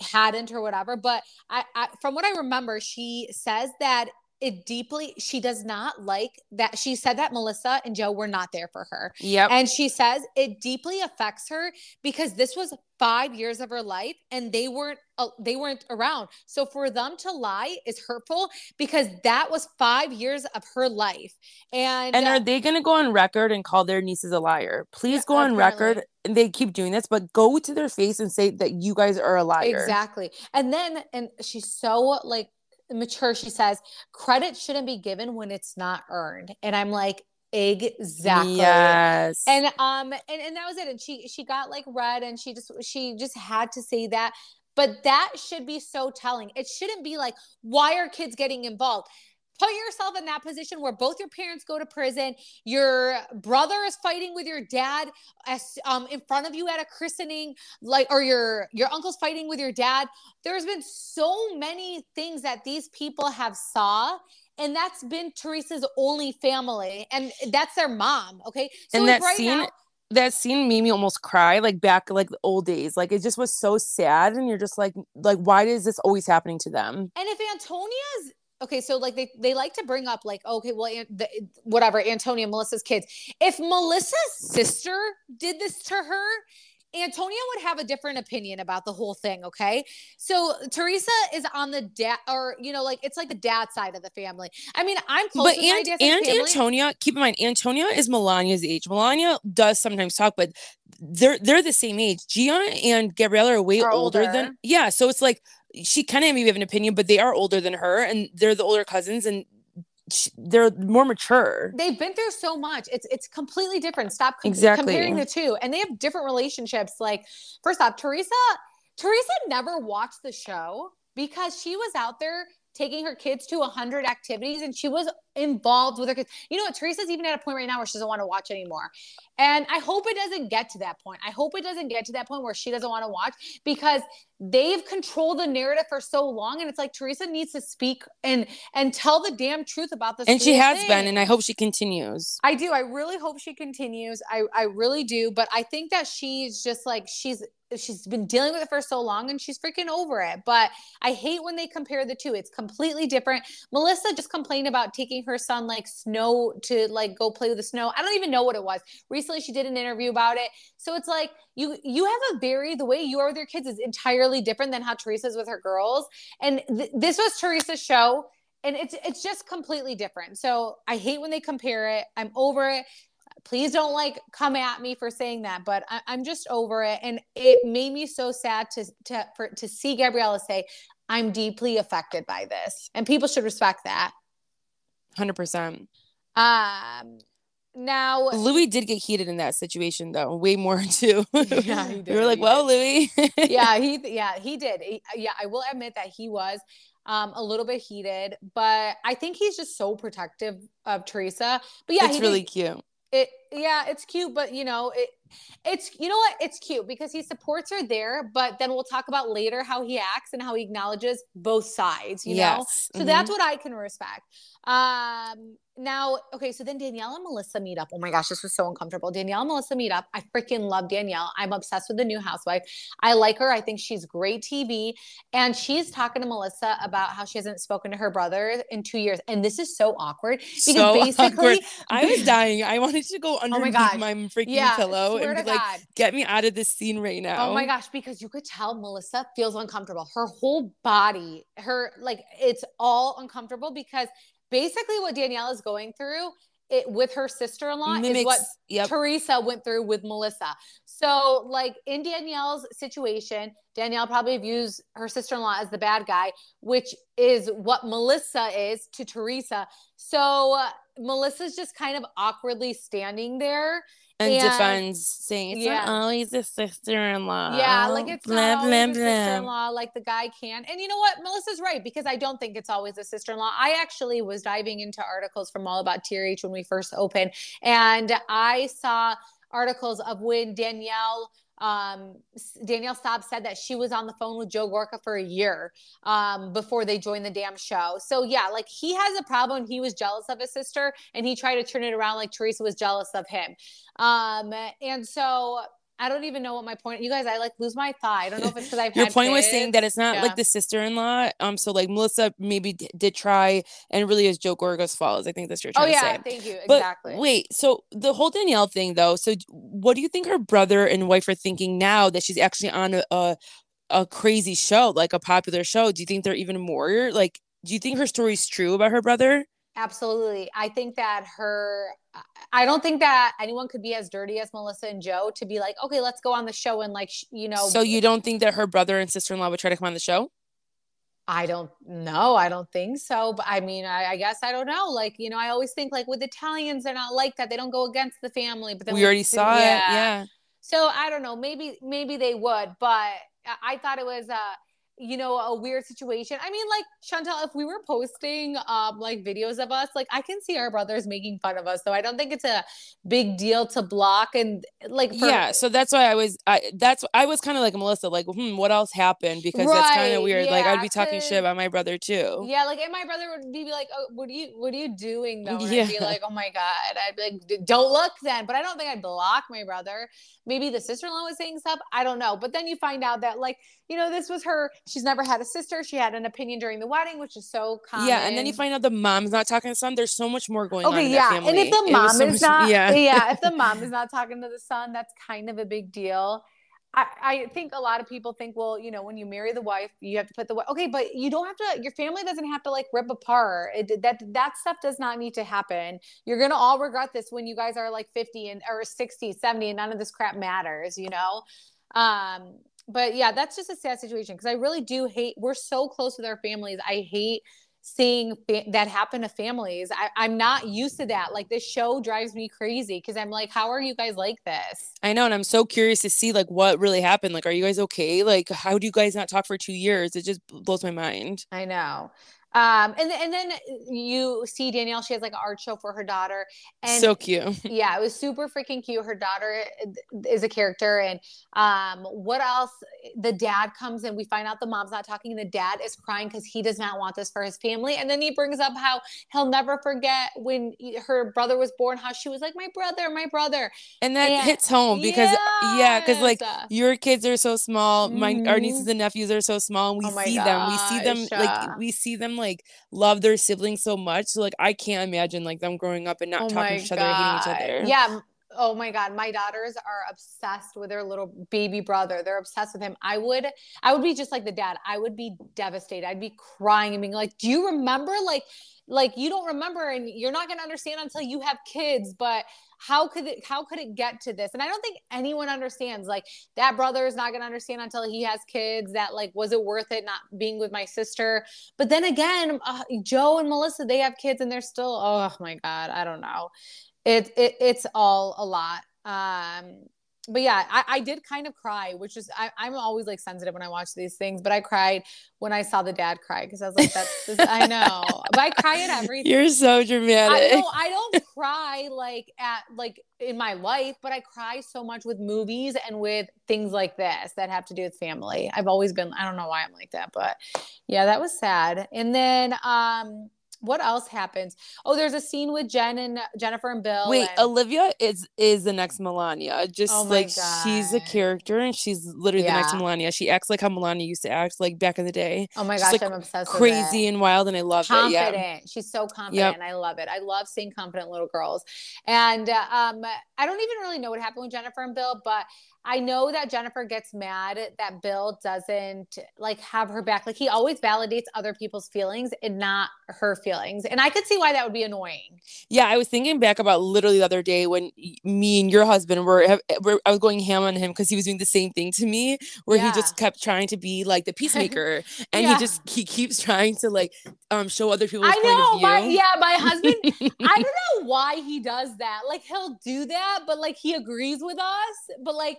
hadn't or whatever. But I, I from what I remember, she says that it deeply she does not like that she said that Melissa and Joe were not there for her. yep. And she says it deeply affects her because this was 5 years of her life and they weren't uh, they weren't around. So for them to lie is hurtful because that was 5 years of her life. And, And uh, are they going to go on record and call their nieces a liar? Please go on apparently. record. And they keep doing this, but go to their face and say that you guys are a liar. Exactly. And then, and she's so like mature. She says, credit shouldn't be given when it's not earned. And I'm like, exactly. Yes. And um, and, and that was it. And she she got like red and she just she just had to say that. But that should be so telling. It shouldn't be like, why are kids getting involved? Put yourself in that position where both your parents go to prison. Your brother is fighting with your dad as, um, in front of you at a christening, like, or your your uncle's fighting with your dad. There's been so many things that these people have saw, and that's been Teresa's only family, and that's their mom. Okay, so And that scene- that scene made me almost cry like back like the old days like it just was so sad and you're just like like why is this always happening to them And if Antonia's okay, so like they they like to bring up like okay, well, the, whatever Antonia, Melissa's kids. If Melissa's sister did this to her. Antonia would have a different opinion about the whole thing. Okay. So Teresa is on the dad, or, you know, like it's like the dad side of the family. I mean, I'm close but and, and. Antonia, keep in mind, Antonia is Milania's age. Milania does sometimes talk, but they're they're the same age. Gianna and Gabriella are way older, older. than yeah. So it's like she kind of maybe have an opinion, but they are older than her, and they're the older cousins, and they're more mature. they've been through so much. It's it's completely different. Stop com- Exactly. comparing the two, and they have different relationships. Like first off, Teresa Teresa never watched the show because she was out there taking her kids to 100 activities and she was involved with her kids. You know what? Teresa's even at a point right now where she doesn't want to watch anymore. And I hope it doesn't get to that point. I hope it doesn't get to that point where she doesn't want to watch because they've controlled the narrative for so long. And it's like Teresa needs to speak and and tell the damn truth about this. And she has thing. been, and I hope she continues. I do. I really hope she continues. I, I really do. But I think that she's just like she's she's been dealing with it for so long and she's freaking over it. But I hate when they compare the two. It's completely different. Melissa just complained about taking her son like snow to like go play with the snow. I don't even know what it was. Recently she did an interview about it. So it's like you you have a very the way you are with your kids is entirely different than how Teresa's with her girls. And th- this was Teresa's show and it's it's just completely different. So I hate when they compare it. I'm over it. Please don't like come at me for saying that, but I, I'm just over it. And it made me so sad to to for, to see Gabriella say, "I'm deeply affected by this," and people should respect that. Hundred percent. Um, now Louis did get heated in that situation, though, way more [LAUGHS] too. Yeah, he [LAUGHS] We did, were like, "Well, Louis." [LAUGHS] yeah, he yeah, he did. He- yeah, I will admit that he was um a little bit heated, but I think he's just so protective of Teresa. But yeah, it's really did, cute. It yeah, it's cute, but you know, it it's you know what? It's cute because he supports her there, but then we'll talk about later how he acts and how he acknowledges both sides, you know. yes. So Mhm. that's what I can respect. Um, now, okay, so then Danielle and Melissa meet up. Oh my gosh, this was so uncomfortable. Danielle and Melissa meet up. I freaking love Danielle. I'm obsessed with the new housewife. I like her. I think she's great TV. And she's talking to Melissa about how she hasn't spoken to her brother in two years. And this is so awkward because so basically awkward. I was dying. I wanted to go underneath [LAUGHS] oh my, my freaking yeah, pillow and be like, God. get me out of this scene right now. Oh my gosh, because you could tell Melissa feels uncomfortable. Her whole body, her like it's all uncomfortable because basically what Danielle is going through it with her sister-in-law Mimics, is what yep. Teresa went through with Melissa. So like in Danielle's situation, Danielle probably views her sister-in-law as the bad guy, which is what Melissa is to Teresa. So uh, Melissa's just kind of awkwardly standing there and, and defends saying it's yeah. not always a sister-in-law. Yeah, like it's blah, not always blah, a sister-in-law like the guy can. And you know what? Melissa's right because I don't think it's always a sister-in-law. I actually was diving into articles from All About TRH when we first opened, and I saw articles of when Danielle um, Danielle Staub said that she was on the phone with Joe Gorga for a year um, before they joined the damn show. So yeah, like he has a problem. He was jealous of his sister, and he tried to turn it around like Teresa was jealous of him. Um, and so I don't even know what my point. You guys, I like lose my thought. I don't know if it's because I've [LAUGHS] your point kids. was saying that it's not yeah. like the sister in law. Um, so like Melissa maybe d- did try, and really is Joe Gorga's fault. I think that's your. oh, yeah. Thank you. But exactly. Wait, so the whole Danielle thing though. So what do you think her brother and wife are thinking now that she's actually on a, a a crazy show, like a popular show? Do you think they're even more like? Do you think her story's true about her brother? Absolutely. I think that her I don't think that anyone could be as dirty as Melissa and Joe to be like, okay, let's go on the show and like, you know. So you don't think that her brother and sister in law would try to come on the show? I don't know. I don't think so. But I mean, I, I, guess I don't know. Like, you know, I always think like with Italians, they're not like that. They don't go against the family. But then we already saw yeah. it. Yeah. So I don't know. Maybe maybe they would, but I thought it was uh you know, a weird situation. I mean, like Shantel, if we were posting um like videos of us, like I can see our brothers making fun of us, so I don't think it's a big deal to block and like for- yeah. So that's why I was I that's I was kind of like Melissa, like hmm, what else happened? Because right, that's kind of weird. Yeah, like I'd be talking shit about my brother too. Yeah, like and my brother would be like, oh, what are you what are you doing though? And yeah. I'd be like, oh my god, I'd be like, don't look then. But I don't think I'd block my brother. Maybe the sister in law was saying stuff. I don't know. But then you find out that like you know this was her she's never had a sister she had an opinion during the wedding which is so common yeah and then you find out the mom's not talking to the son there's so much more going okay, on yeah and if the mom so is much, not [LAUGHS] yeah. yeah if the mom is [LAUGHS] not talking to the son that's kind of a big deal I, I think a lot of people think, well, you know, when you marry the wife, you have to put the wife. Okay, but you don't have to. Your family doesn't have to like rip apart. It, that that stuff does not need to happen. You're gonna all regret this when you guys are like 50 and or 60, 70, and none of this crap matters. You know, um, but yeah, that's just a sad situation because I really do hate. We're so close with our families. I hate seeing fa- that happen to families. I, am not used to that. Like this show drives me crazy because I'm like, how are you guys like this? I know, and I'm so curious to see like what really happened. Like, are you guys okay? Like, how do you guys not talk for two years? It just blows my mind. I know. Um, and and then you see Danielle, she has like an art show for her daughter, and so cute. Yeah, it was super freaking cute. Her daughter is a character, and um, what else? The dad comes and we find out the mom's not talking, the dad is crying because he does not want this for his family. And then he brings up how he'll never forget when her brother was born, how she was like, "My brother, my brother," and that and, hits home because yes. yeah, because like your kids are so small, my mm-hmm. our nieces and nephews are so small, and we oh see gosh. them, we see them like we see them like like love their siblings so much. So like I can't imagine like them growing up and not oh talking to each other, hating each other. Yeah. Oh my God. My daughters are obsessed with their little baby brother. They're obsessed with him. I would, I would be just like the dad. I would be devastated. I'd be crying and being like, do you remember like like you don't remember and you're not going to understand until you have kids but how could it how could it get to this? And i don't think anyone understands like that brother is not going to understand until he has kids that like was it worth it not being with my sister? But then again uh, joe and melissa they have kids and they're still oh my god i don't know. It, it it's all a lot. Um but yeah, I, I did kind of cry, which is I, am always like sensitive when I watch these things, but I cried when I saw the dad cry because I was like, that's this, I know, but I cry at everything. [LAUGHS] You're so dramatic. I don't, I don't cry like at like in my life, but I cry so much with movies and with things like this that have to do with family. I've always been, I don't know why I'm like that, but yeah, that was sad. And then um what else happens? Oh, there's a scene with Jen and Jennifer and Bill. Wait, and- Olivia is is the next Milania. Just Oh like she's a character and she's literally the next Milania. She acts like how Melania used to act like back in the day. oh my gosh, like, I'm obsessed with Crazy and wild and I love confident. it. Yeah. She's so confident. And I love it. I love seeing confident little girls. And uh, um, I don't even really know what happened with Jennifer and Bill, but I know that Jennifer gets mad that Bill doesn't like have her back. Like he always validates other people's feelings and not her feelings. And I could see why that would be annoying. Yeah, I was thinking back about literally the other day when me and your husband were, were I was going ham on him because he was doing the same thing to me, where he just kept trying to be like the peacemaker, [LAUGHS] and Yeah. he just he keeps trying to like um show other people's I know. My, yeah, my [LAUGHS] husband I don't know why he does that. Like he'll do that, but like he agrees with us, but like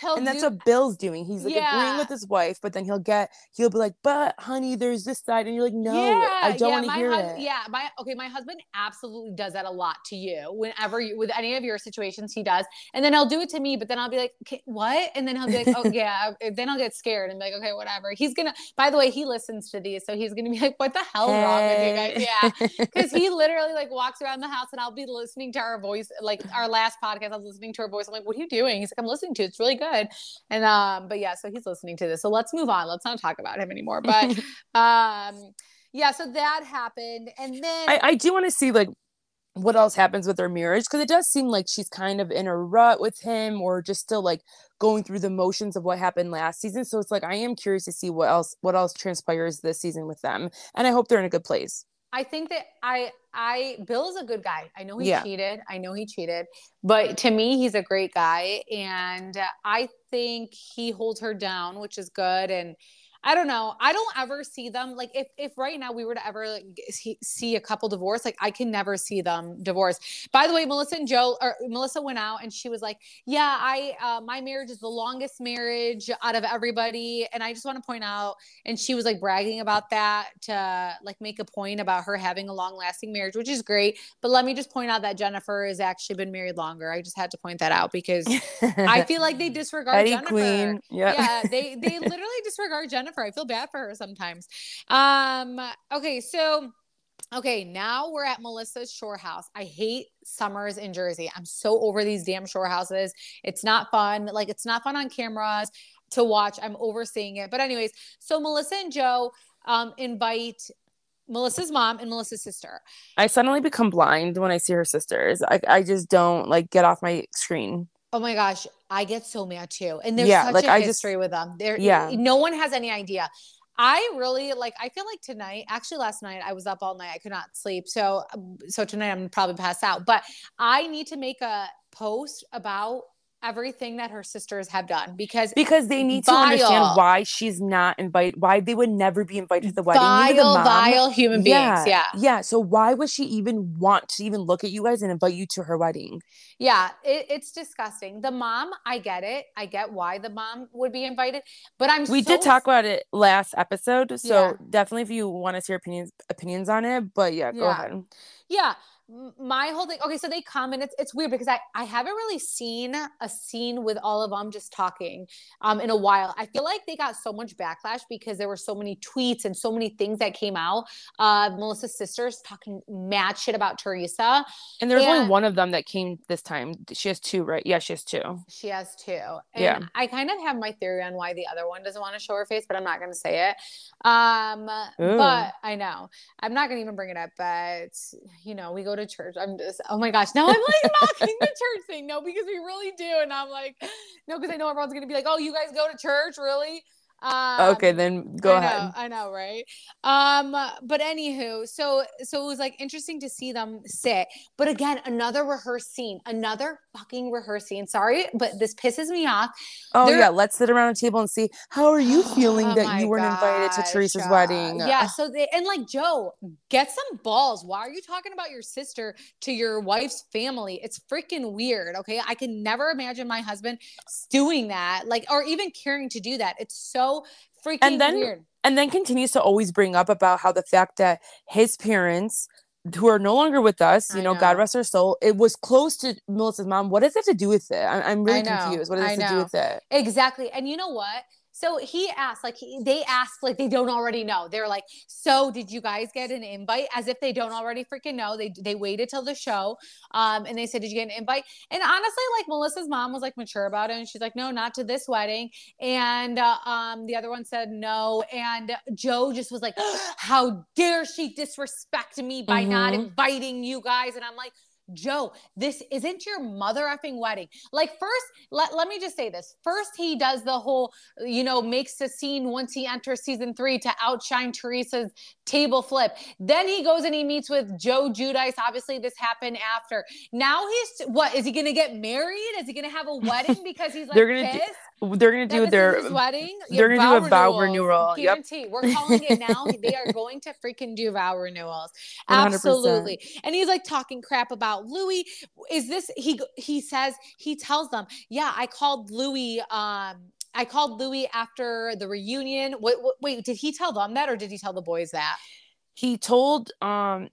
he'll and that's do what Bill's doing. He's like agreeing with his wife, but then he'll get he'll be like, "But honey, there's this side," and you're like, "No, I don't want to hear hus- it." Yeah, my okay, my husband absolutely does that a lot to you. Whenever you with any of your situations, he does, and then he'll do it to me. But then I'll be like, "Okay, "What?" And then he'll be like, "Oh [LAUGHS] yeah." Then I'll get scared and be like, "Okay, whatever." He's gonna. By the way, he listens to these, so he's gonna be like, "What the hell is wrong with you guys?" Yeah, because he [LAUGHS] literally like walks around the house and I'll be listening to our voice like our last podcast I was listening to her voice I'm like what are you doing he's like I'm listening to it. it's really good and um but yeah so he's listening to this. So let's move on. Let's not talk about him anymore. But [LAUGHS] um yeah so that happened. And then I, I do want to see like what else happens with their marriage because it does seem like she's kind of in a rut with him or just still like going through the motions of what happened last season. So it's like i am curious to see what else what else transpires this season with them. And i hope they're in a good place I think that I I Bill is a good guy. I know he Yeah. cheated. I know he cheated, but to me he's a great guy and I think he holds her down, which is good and I don't know. I don't ever see them like if if right now we were to ever like, see, a couple divorce, like I can never see them divorce. By the way, Melissa and Joe or Melissa went out and she was like, "Yeah, I uh, my marriage is the longest marriage out of everybody." And I just want to point out and she was like bragging about that to like make a point about her having a long lasting marriage which is great but let me just point out that jennifer has actually been married longer i just had to point that out because [LAUGHS] i feel like they disregard Eddie jennifer Queen. Yeah. yeah they [LAUGHS] they literally disregard jennifer i feel bad for her sometimes um okay so Okay, now we're at Melissa's shore house. I hate summers in Jersey. I'm so over these damn shore houses. It's not fun. Like it's not fun on cameras to watch. I'm overseeing it. But anyways, so Melissa and Joe um, invite Melissa's mom and Melissa's sister. I suddenly become blind when I see her sisters. I, I just don't like get off my screen. Oh my gosh, I get so mad too. And there's Yeah, such like, a I just- with them. There, eh, Yeah. no one has any idea. I really like. I feel like tonight. Actually, last night I was up all night. I could not sleep. So, um, so tonight I'm probably pass out. But I need to make a post about everything that her sisters have done because Because they need to understand why she's not invited, why they would never be invited to the wedding. Neither the vile, mom. vile human beings. Yeah. Yeah. So why would she even want to even look at you guys and invite you to her wedding? Yeah, it, it's disgusting. The mom, I get it. I get why the mom would be invited, but I'm We so did talk about it last episode. So Yeah. definitely if you want to see our opinions opinions on it. But yeah, go Yeah. ahead. yeah my whole thing okay so they come and it's it's weird because i i haven't really seen a scene with all of them just talking um in a while i feel like they got so much backlash because there were so many tweets and so many things that came out uh melissa's sisters talking mad shit about teresa And there's only one of them that came this time. She has two, right? Yeah, she has two. she has two and Yeah. i kind of have my theory on why the other one doesn't want to show her face but i'm not going to say it um but i know i'm not going to even bring it up but you know we go to church. I'm just oh my gosh. Now i'm like [LAUGHS] mocking the church thing. No because we really do. And i'm like no because i know everyone's going to be like oh you guys go to church? Really um, okay, then go I ahead. Know, I know, right? Um, but anywho, so so it was like interesting to see them sit. But again, another rehearse scene, another fucking rehearse scene. Sorry, but this pisses me off. Oh There- yeah, let's sit around a table and see how are you [GASPS] feeling Oh that you weren't invited to Teresa's uh, wedding? Yeah. So they and like Joe, get some balls. Why are you talking about your sister to your wife's family? It's freaking weird. Okay. I can never imagine my husband doing that, like, or even caring to do that. It's so freaking And then- weird. and then continues to always bring up about how the fact that his parents who are no longer with us, you I know, God rest her soul, it was close to Melissa's mom. What does it have to do with it? I'm, I'm really confused. What does it have to do with it? Exactly. And you know what? So he asked, like he, they asked, like they don't already know. They're like, so did you guys get an invite? As if they don't already freaking know. They they waited till the show, um, and they said, did you get an invite? And honestly, like Melissa's mom was like mature about it, and she's like, no, not to this wedding. And uh, um, the other one said no, and Joe just was like, [GASPS] how dare she disrespect me by mm-hmm. not inviting you guys? And I'm like Joe, this isn't your mother effing wedding. Like, first, let, let me just say this. First, he does the whole, you know, makes a scene once he enters season three to outshine Teresa's table flip. Then he goes and he meets with Joe Giudice. Obviously, this happened after. Now he's what? Is he going to get married? Is he going to have a [LAUGHS] wedding because he's like they're gonna pissed? Do, they're to do their wedding. They're going to do a vow renewal. Guarantee. Yep. We're calling it now. they are [LAUGHS] going to freaking do vow renewals. [LAUGHS] Absolutely. 100%. And he's like talking crap about Louis. Is this he? He says he tells them, yeah, I called Louis. Um, I called Louis after the reunion. Wait, wait, did he tell them that or did he tell the boys that? He told um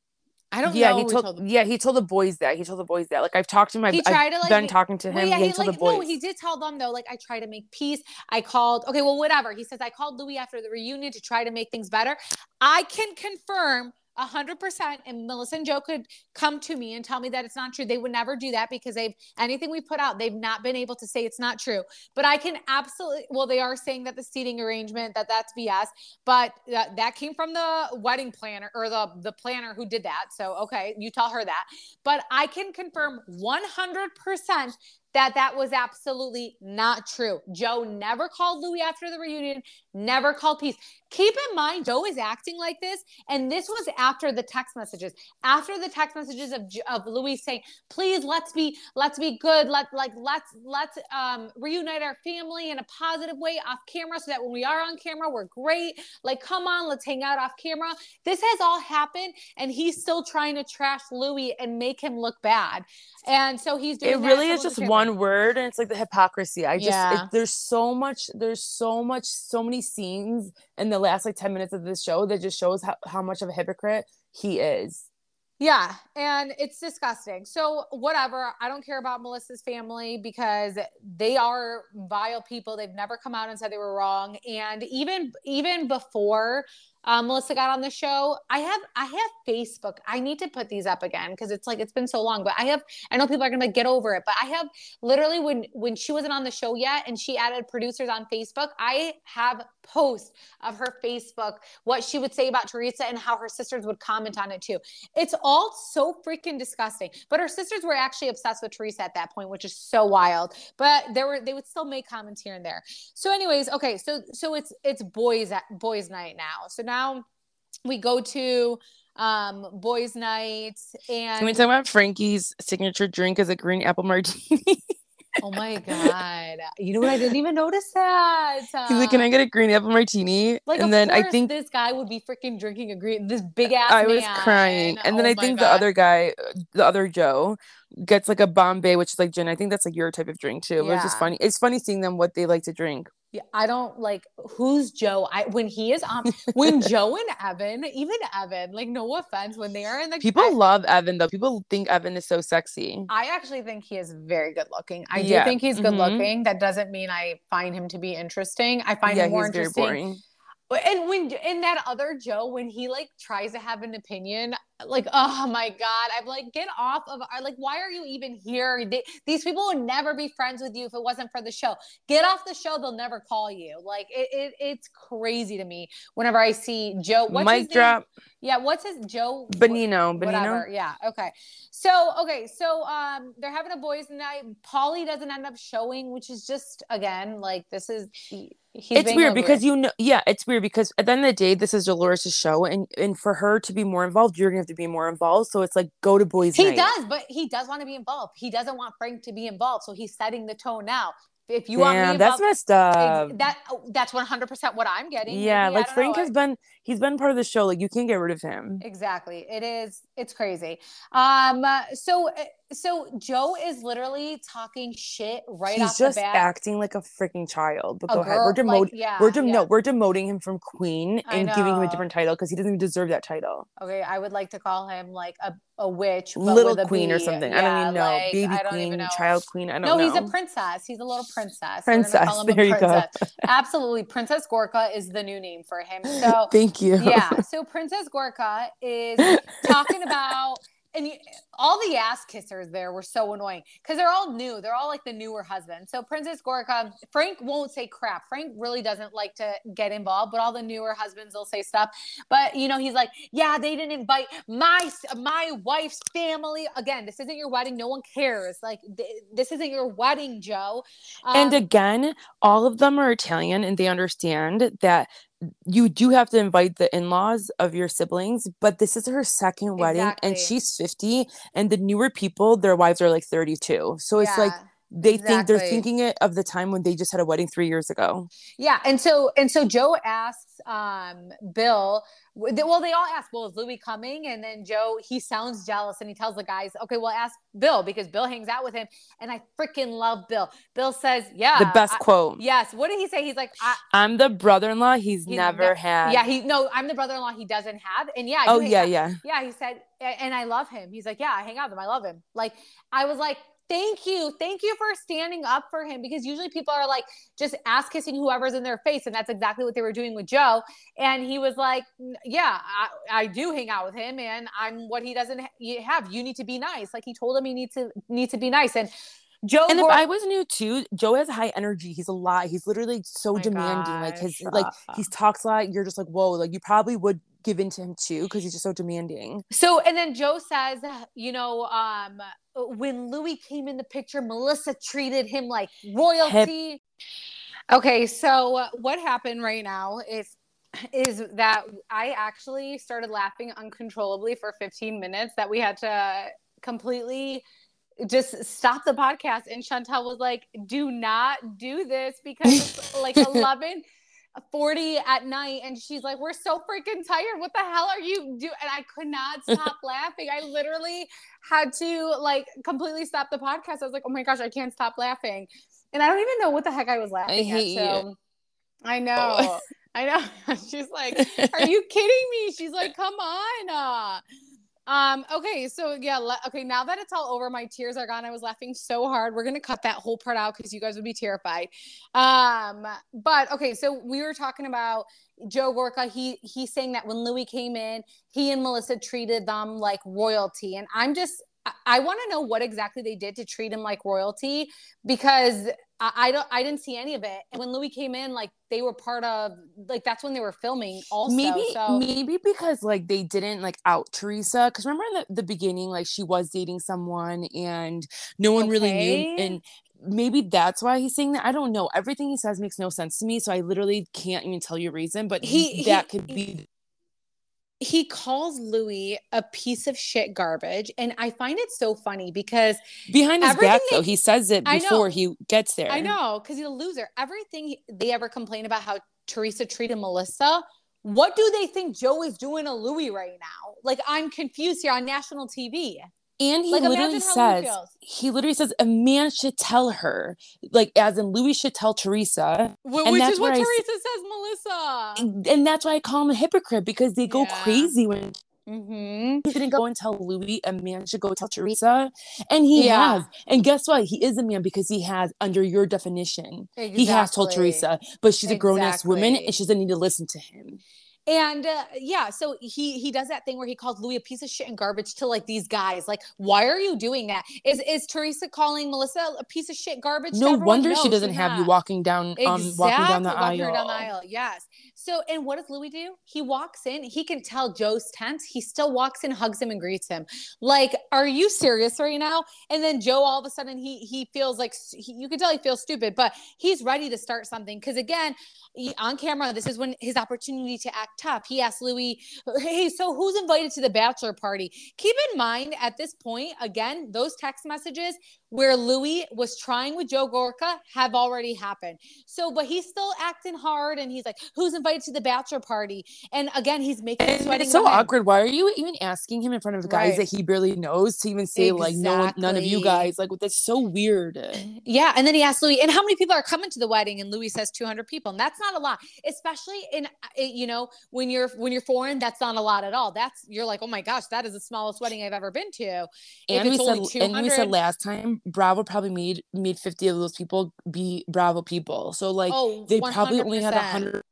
I don't yeah, know. He told, told yeah, he told the boys that. He told the boys that. Like I've talked to him. I've, he tried I've to, like, been talking to him. Well, yeah, he, he told like, the boys. No, he did tell them though. Like I try to make peace. I called. Okay, well, whatever. He says I called Louis after the reunion to try to make things better. I can confirm hundred percent. And Melissa and Joe could come to me and tell me that it's not true. They would never do that because they've anything we put out, they've not been able to say it's not true. But I can absolutely. Well, they are saying that the seating arrangement that that's BS, but that, that came from the wedding planner or the the planner who did that. So okay, you tell her that. But I can confirm one hundred percent that that was absolutely not true. Joe never called Louis after the reunion, never called peace. Keep in mind, Joe is acting like this, and this was after the text messages. After the text messages of, of Louis saying, "Please, let's be let's be good. Let like let's let's um, reunite our family in a positive way off camera, so that when we are on camera, we're great. Like, come on, let's hang out off camera." This has all happened, and he's still trying to trash Louis and make him look bad. And so he's doing. It really is just one word, and it's like the hypocrisy. I just yeah. it, there's so much. There's so much. So many scenes in the last like ten minutes of this show that just shows how, how much of a hypocrite he is. Yeah, and it's disgusting. So whatever, I don't care about Melissa's family because they are vile people. They've never come out and said they were wrong. And even even before um, Melissa got on the show. I have I have Facebook. I need to put these up again because it's like it's been so long. But I have I know people are gonna get over it. But I have literally when when she wasn't on the show yet and she added producers on Facebook, I have posts of her Facebook what she would say about Teresa and how her sisters would comment on it too. It's all so freaking disgusting. But her sisters were actually obsessed with Teresa at that point, which is so wild. But there were they would still make comments here and there. So, anyways, okay, so so it's it's boys at boys night now. So now now we go to um boys night and can we talk about frankie's signature drink as a green apple martini? Oh my god. You know what? I didn't even notice that. Uh, [LAUGHS] he's like can i get a green apple martini? Like and then i think this guy would be freaking drinking a green this big ass i was crying. And then oh i think god. the other guy the other joe gets like a bombay which is like gin. I think that's like your type of drink too yeah. it's just funny. It's funny seeing them what they like to drink I don't like who's Joe. I when he is on when [LAUGHS] Joe and Evan, even Evan, like no offense, when they are in the people I, love Evan though. People think Evan is so sexy. I actually think he is very good looking. I do think he's good mm-hmm. looking. That doesn't mean I find him to be interesting. I find yeah, him more interesting and when in that other Joe, when he like tries to have an opinion, like oh my god, I'm like get off of like why are you even here? They, these people would never be friends with you if it wasn't for the show. Get off the show, they'll never call you. Like it, it it's crazy to me whenever I see Joe. What's Mic drop. Yeah, what's his Joe? Benigno. Benigno. Yeah. Okay. So okay, so um, they're having a boys' night. Paulie doesn't end up showing, which is just again like this is. it's weird because it. you know, yeah, it's weird because at the end of the day, this is Dolores' show, and and for her to be more involved, you're gonna have to be more involved. So it's like go to boys' he night. does, but he does want to be involved. He doesn't want Frank to be involved, so he's setting the tone now if you Damn, want me that's messed up. That oh, that's one hundred percent what I'm getting. Yeah, Maybe, like Frank know. has been he's been part of the show. Like you can't get rid of him. Exactly. It is. It's crazy. Um. So so Joe is literally talking shit right He's off just the bat. acting like a freaking child. But A go ahead. We're demoting. like, yeah, we're dem- yeah. no, we're demoting him from queen and giving him a different title because he doesn't even deserve that title. Okay, I would like to call him like a, a witch, Little a queen or B. something. I don't even know. like, Baby queen, know. child queen. I don't No, know. No, he's a princess. He's a little princess. Princess. [LAUGHS] There you go. princess. Absolutely, Princess Gorga is the new name for him. So [LAUGHS] Thank you. yeah, so Princess Gorga is talking [LAUGHS] about. And you, all the ass kissers there were so annoying because they're all new. They're all like the newer husbands. So Princess Gorga, Frank won't say crap. Frank really doesn't like to get involved, but all the newer husbands will say stuff. But you know, he's like, "Yeah, they didn't invite my my wife's family. Again, this isn't your wedding. No one cares. Like th- this isn't your wedding, Joe." and Um, again, all of them are Italian and they understand that you do have to invite the in-laws of your siblings, but this is her second wedding and she's 50 and the newer people, their wives are like 32. So it's like they think they're thinking it of the time when they just had a wedding 3 years ago. Yeah, and so and so Joe asks um Bill well they all ask well is Louis coming and then Joe he sounds jealous and he tells the guys okay well ask Bill because Bill hangs out with him and I freaking love Bill. Bill says yeah the best I- quote. yes what did he say he's like I, I'm the brother-in-law he's, He's never ne- had. yeah he no I'm the brother-in-law he doesn't have and yeah oh yeah, out- yeah. yeah he said and I love him he's like yeah I hang out with him I love him like I was like thank you thank you for standing up for him because usually people are like just ass kissing whoever's in their face and that's exactly what they were doing with Joe and he was like yeah I, I do hang out with him and I'm what he doesn't ha- have you need to be nice like he told him he needs to needs to be nice and Joe And if Gor- I was new too, Joe has high energy. He's a lot. He's literally so demanding. Like his like uh, he uh. talks a lot. You're just like, whoa, like you probably would give in to him too, because he's just so demanding. So, and then Joe says, you know, um, when Louis came in the picture, Melissa treated him like royalty. Okay, so uh, what happened right now is is that I actually started laughing uncontrollably for 15 minutes that we had to completely just stop the podcast and Shantel was like do not do this because [LAUGHS] like 11 40 at night and she's like we're so freaking tired. What the hell are you doing and i could not [LAUGHS] stop laughing. I literally had to like completely stop the podcast. I was like oh my gosh i can't stop laughing. And i don't even know what the heck i was laughing hate at you. i know. [LAUGHS] I know. [LAUGHS] She's like are you kidding me? She's like come on uh um okay so yeah le- okay now that it's all over my tears are gone. I was laughing so hard. We're gonna cut that whole part out because you guys would be terrified. Um but okay so we were talking about joe gorga. He he's saying that when louis came in he and melissa treated them like royalty. And i'm just i, I want to know what exactly they did to treat him like royalty because I, I don't i didn't see any of it and when louis came in like they were part of like that's when they were filming also maybe so maybe because like they didn't like out Teresa. Because remember in the, the beginning, like she was dating someone and no one really knew. And maybe that's why he's saying that. I don't know. Everything he says makes no sense to me. So I literally can't even tell you a reason. But He- that he- could be he calls Louis a piece of shit garbage. And I find it so funny because behind his back they- though. He says it I know. before he gets there. I know, because he's a loser. Everything they ever complain about how Teresa treated Melissa, what do they think Joe is doing to Louis right now? Like, I'm confused here on national TV. And he Like, literally imagine how Louis says, he literally says, a man should tell her, like, as in Louis should tell Teresa. Wh- And Which that's is what I s- Teresa says, Melissa. And that's why I call him a hypocrite because they go Yeah. crazy when Mm-hmm. he didn't go and tell Louis, a man should go tell Teresa. And he Yeah. has. And guess what? He is a man because he has, under your definition, he has told Teresa, but she's a grown ass woman and she doesn't need to listen to him. And uh, yeah, so he he does that thing where he calls Louis a piece of shit and garbage to like these guys. Like, why are you doing that? Is is Teresa calling Melissa a piece of shit garbage? No wonder No, she doesn't have you walking down, um, walking down the walking aisle. down the aisle. Yes. So, and what does Louis do? He walks in. He can tell Joe's tense. He still walks in, hugs him, and greets him. Like, are you serious right now? And then Joe, all of a sudden, he he feels like he, you can tell he feels stupid, but he's ready to start something. Because again, on camera, this is when his opportunity to act tough. He asked Louis, "Hey, so who's invited to the bachelor party?" Keep in mind at this point, again, those text messages where Louis was trying with Joe Gorga have already happened. So, but he's still acting hard and he's like, who's invited to the bachelor party? And again, he's making it's so awkward. Why are you even asking him in front of guys Right. that he barely knows to even say like no one, none of you guys? Like that's so weird. [CLEARS THROAT] Yeah. And then he asked Louis, and how many people are coming to the wedding? And Louis says 200 people. And that's not a lot, especially in, uh, you know, when you're, when you're foreign, that's not a lot at all. That's, you're like, oh my gosh, that is the smallest wedding I've ever been to. And we said, and we said last time, Bravo probably made made fifty of those people be Bravo people. So like oh, they probably only had a 100%. hundred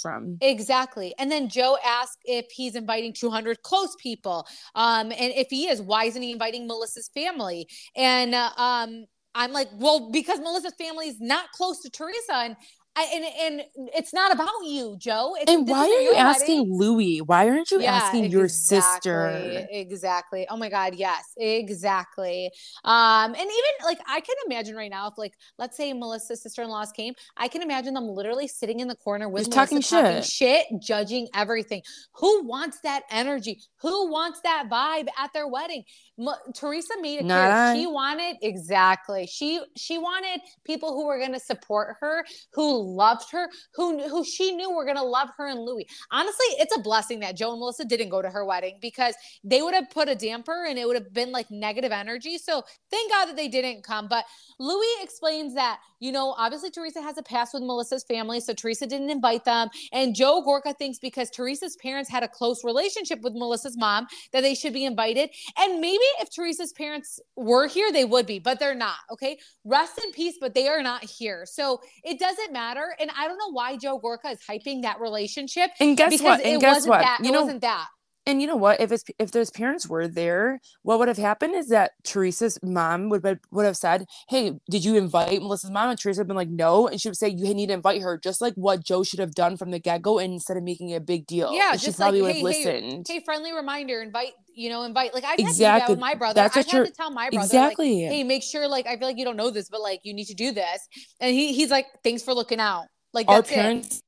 from. Exactly. And then Joe asked if he's inviting 200 close people. Um, and if he is, why isn't he inviting Melissa's family? And uh, um, I'm like, well, because Melissa's family is not close to Teresa. And I, and, and it's not about you, Joe. It's, And why are you your asking wedding. Louis? Why aren't you Yeah, asking your exactly, sister? Exactly. Oh my God. Yes, exactly. Um, and even like I can imagine right now, if like let's say Melissa's sister-in-laws came, I can imagine them literally sitting in the corner with Melissa talking talking shit, judging everything. Who wants that energy? Who wants that vibe at their wedding? M- Teresa made it clear she wanted exactly. She she wanted people who were going to support her, who loved her, who who she knew were going to love her and Louis. Honestly, it's a blessing that Joe and Melissa didn't go to her wedding because they would have put a damper and it would have been like negative energy. So thank God that they didn't come. But Louis explains that, you know, obviously Teresa has a past with Melissa's family, so Teresa didn't invite them. And Joe Gorga thinks because Teresa's parents had a close relationship with Melissa's mom that they should be invited. And maybe if Teresa's parents were here, they would be, but they're not. Okay. Rest in peace, but they are not here. So it doesn't matter. And I don't know why Joe Gorga is hyping that relationship And guess what? it And guess wasn't what? that. You it know, wasn't that. And you know what? If his if those parents were there, what would have happened is that Teresa's mom would have, would have said, "Hey, did you invite Melissa's mom?" And Teresa would have been like, "No," and she would say, "You need to invite her," just like what Joe should have done from the get go, instead of making a big deal. Yeah, and she just like, probably would have hey, hey, listened. Hey, friendly reminder, invite, you know, invite. Like I've had to do that Exactly. with my brother. That's what had you're- to tell my brother, exactly. like, hey, make sure, like, I feel like you don't know this, but like, you need to do this. And he he's like, thanks for looking out. Like Our that's it. parents.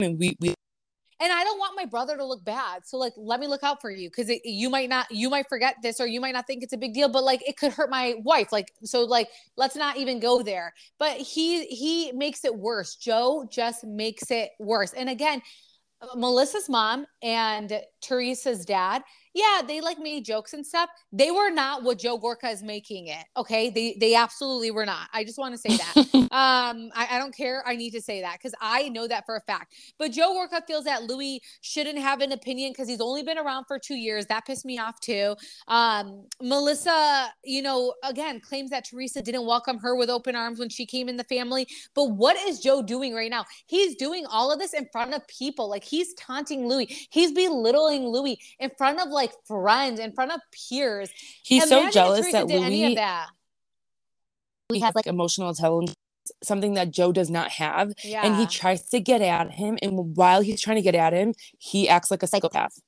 I mean, we we And I don't want my brother to look bad. So like, let me look out for you because you might not, you might forget this or you might not think it's a big deal, but like it could hurt my wife. Like, so like, let's not even go there. But he, he makes it worse. Joe just makes it worse. And again, Melissa's mom and Teresa's dad, yeah, they like made jokes and stuff. They were not what Joe Gorga is making it. Okay. They they absolutely were not. I just want to say that. [LAUGHS] um, I, I don't care. I need to say that because I know that for a fact. But Joe Gorga feels that Louis shouldn't have an opinion because he's only been around for two years. That pissed me off too. Um, Melissa, you know, again, claims that Teresa didn't welcome her with open arms when she came in the family. But what is Joe doing right now? He's doing all of this in front of people. Like he's taunting Louis. He's belittling Louis in front of like friends, in front of peers. he's so Imagine if jealous that did any of Louis that. he has like emotional intelligence, something that Joe does not have, Yeah. and he tries to get at him. And while he's trying to get at him, he acts like a psychopath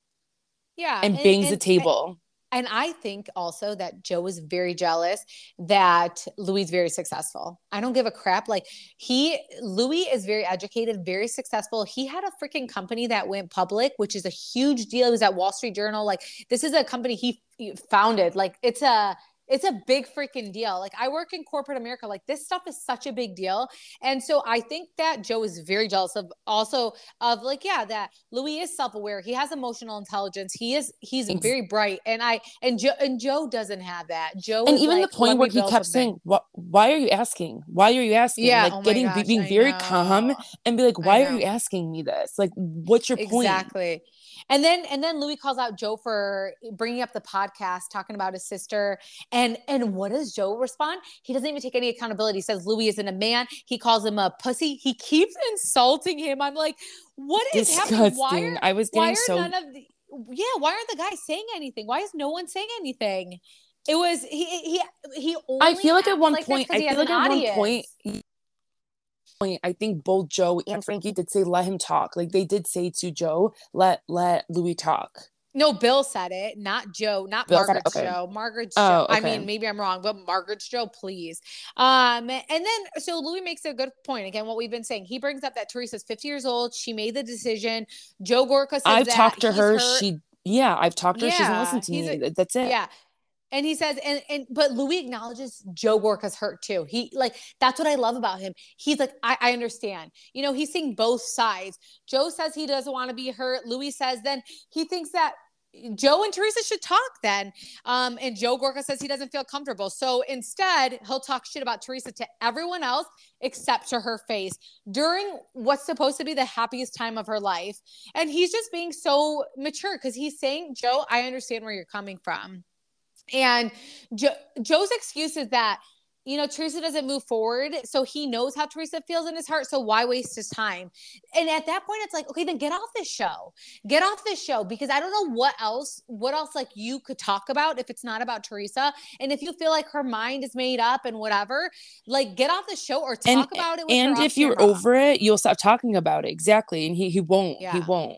yeah. and bangs the and- table. And I think also that Joe is very jealous that Louis is very successful. I don't give a crap. Like he, Louis is very educated, very successful. He had a freaking company that went public, which is a huge deal. It was at Wall Street Journal. Like this is a company he founded. Like it's a, it's a big freaking deal. Like I work in corporate America. Like this stuff is such a big deal. And so I think that Joe is very jealous of also of like, yeah, that Louis is self-aware. He has emotional intelligence. He is, he's Ex- very bright. And I, and Joe, and Joe doesn't have that. Joe and even like, the point where he kept something." saying, "What? Why are you asking? Why are you asking?" yeah, like oh getting gosh, being I very calm and be like, "Why are you asking me this? Like, what's your point?" Exactly. And then and then Louis calls out Joe for bringing up the podcast, talking about his sister. And and what does Joe respond? He doesn't even take any accountability. He says Louis isn't a man. He calls him a pussy. He keeps insulting him. I'm like, what is happening? Why are, I was why getting are so none of the yeah? Why aren't the guys saying anything? Why is no one saying anything? It was he he he. Only I feel like at one like point, I feel like at one audience. point, point, I think both Joe and Frankie did say, "Let him talk." Like they did say to Joe, "Let let Louis talk." No, Bill said it, not Joe, not Bill Margaret's okay. Joe. Margaret's Oh, Joe. I mean, maybe I'm wrong, but Margaret's Joe, please. Um, and then so Louis makes a good point. Again, what we've been saying. He brings up that Teresa's 50 years old. She made the decision. Joe Gorga says I've that talked to he's her. She, yeah, I've talked to her. She doesn't listen to me. a- That's it. yeah. And he says, and and but Louis acknowledges Joe Gorga's hurt too. He like that's what I love about him. He's like, I, I understand. You know, he's seeing both sides. Joe says he doesn't want to be hurt. Louis says then he thinks that Joe and Teresa should talk then. Um, and Joe Gorga says he doesn't feel comfortable. So instead, he'll talk shit about Teresa to everyone else except to her face during what's supposed to be the happiest time of her life. And he's just being so mature because he's saying, Joe, I understand where you're coming from. And jo- Joe's excuse is that you know, Teresa doesn't move forward. So he knows how Teresa feels in his heart. So why waste his time? And at that point, it's like, okay, then get off this show. Get off this show because I don't know what else, what else like you could talk about if it's not about Teresa. And if you feel like her mind is made up and whatever, like get off the show or talk and, about it. and if you're over it, you'll stop talking about it. Exactly. And he he won't. Yeah. He won't.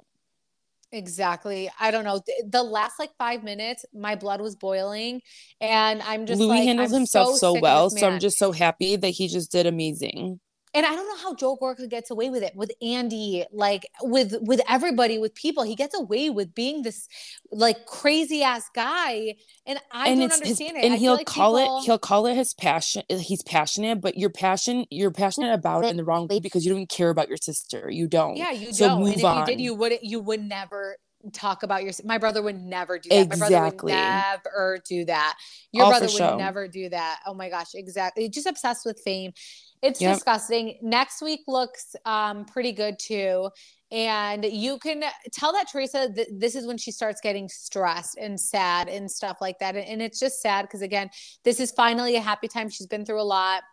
Exactly. I don't know. The last like five minutes, my blood was boiling, and I'm just Louis like, handles I'm himself so, so well. So I'm just so happy that he just did amazing and I don't know how Joe Gorga gets away with it with Andy, like with with everybody, with people. He gets away with being this like crazy ass guy, and I and don't understand his, it. And I he'll like call people... it he'll call it his passion. He's passionate, but you're passion you're passionate about it in the wrong way because you don't care about your sister. You don't. Yeah, you so don't. and if on. you did, you would you would never talk about your my brother would never do that. Exactly. My brother would never do that. Your All brother would show. never do that. Oh my gosh, exactly. Just obsessed with fame. It's yep. disgusting. Next week looks um, pretty good too. And you can tell that Teresa, th- this is when she starts getting stressed and sad and stuff like that. And, and it's just sad because, again, this is finally a happy time. She's been through a lot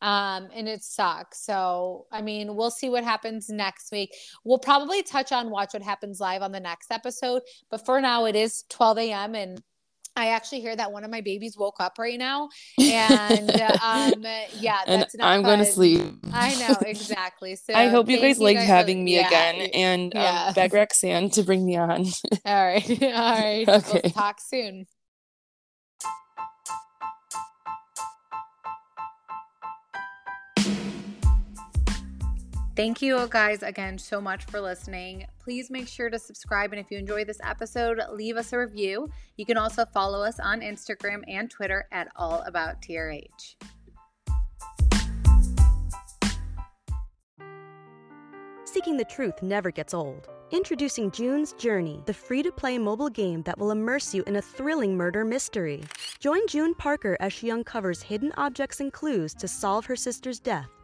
um, and it sucks. So, I mean, we'll see what happens next week. We'll probably touch on Watch What Happens Live on the next episode. But for now, it is 12 a.m. and I actually hear that one of my babies woke up right now, and [LAUGHS] um, yeah, that's and I'm going to sleep. I know [LAUGHS] exactly. So I hope you guys like having me yeah. again, and um, yeah. um, beg Roxanne to bring me on. [LAUGHS] All right, all right. Okay. We'll talk soon. Thank you guys again so much for listening. Please make sure to subscribe. And if you enjoy this episode, leave us a review. You can also follow us on Instagram and Twitter at All About TRH. Seeking the truth never gets old. Introducing June's Journey, the free to play mobile game that will immerse you in a thrilling murder mystery. Join June Parker as she uncovers hidden objects and clues to solve her sister's death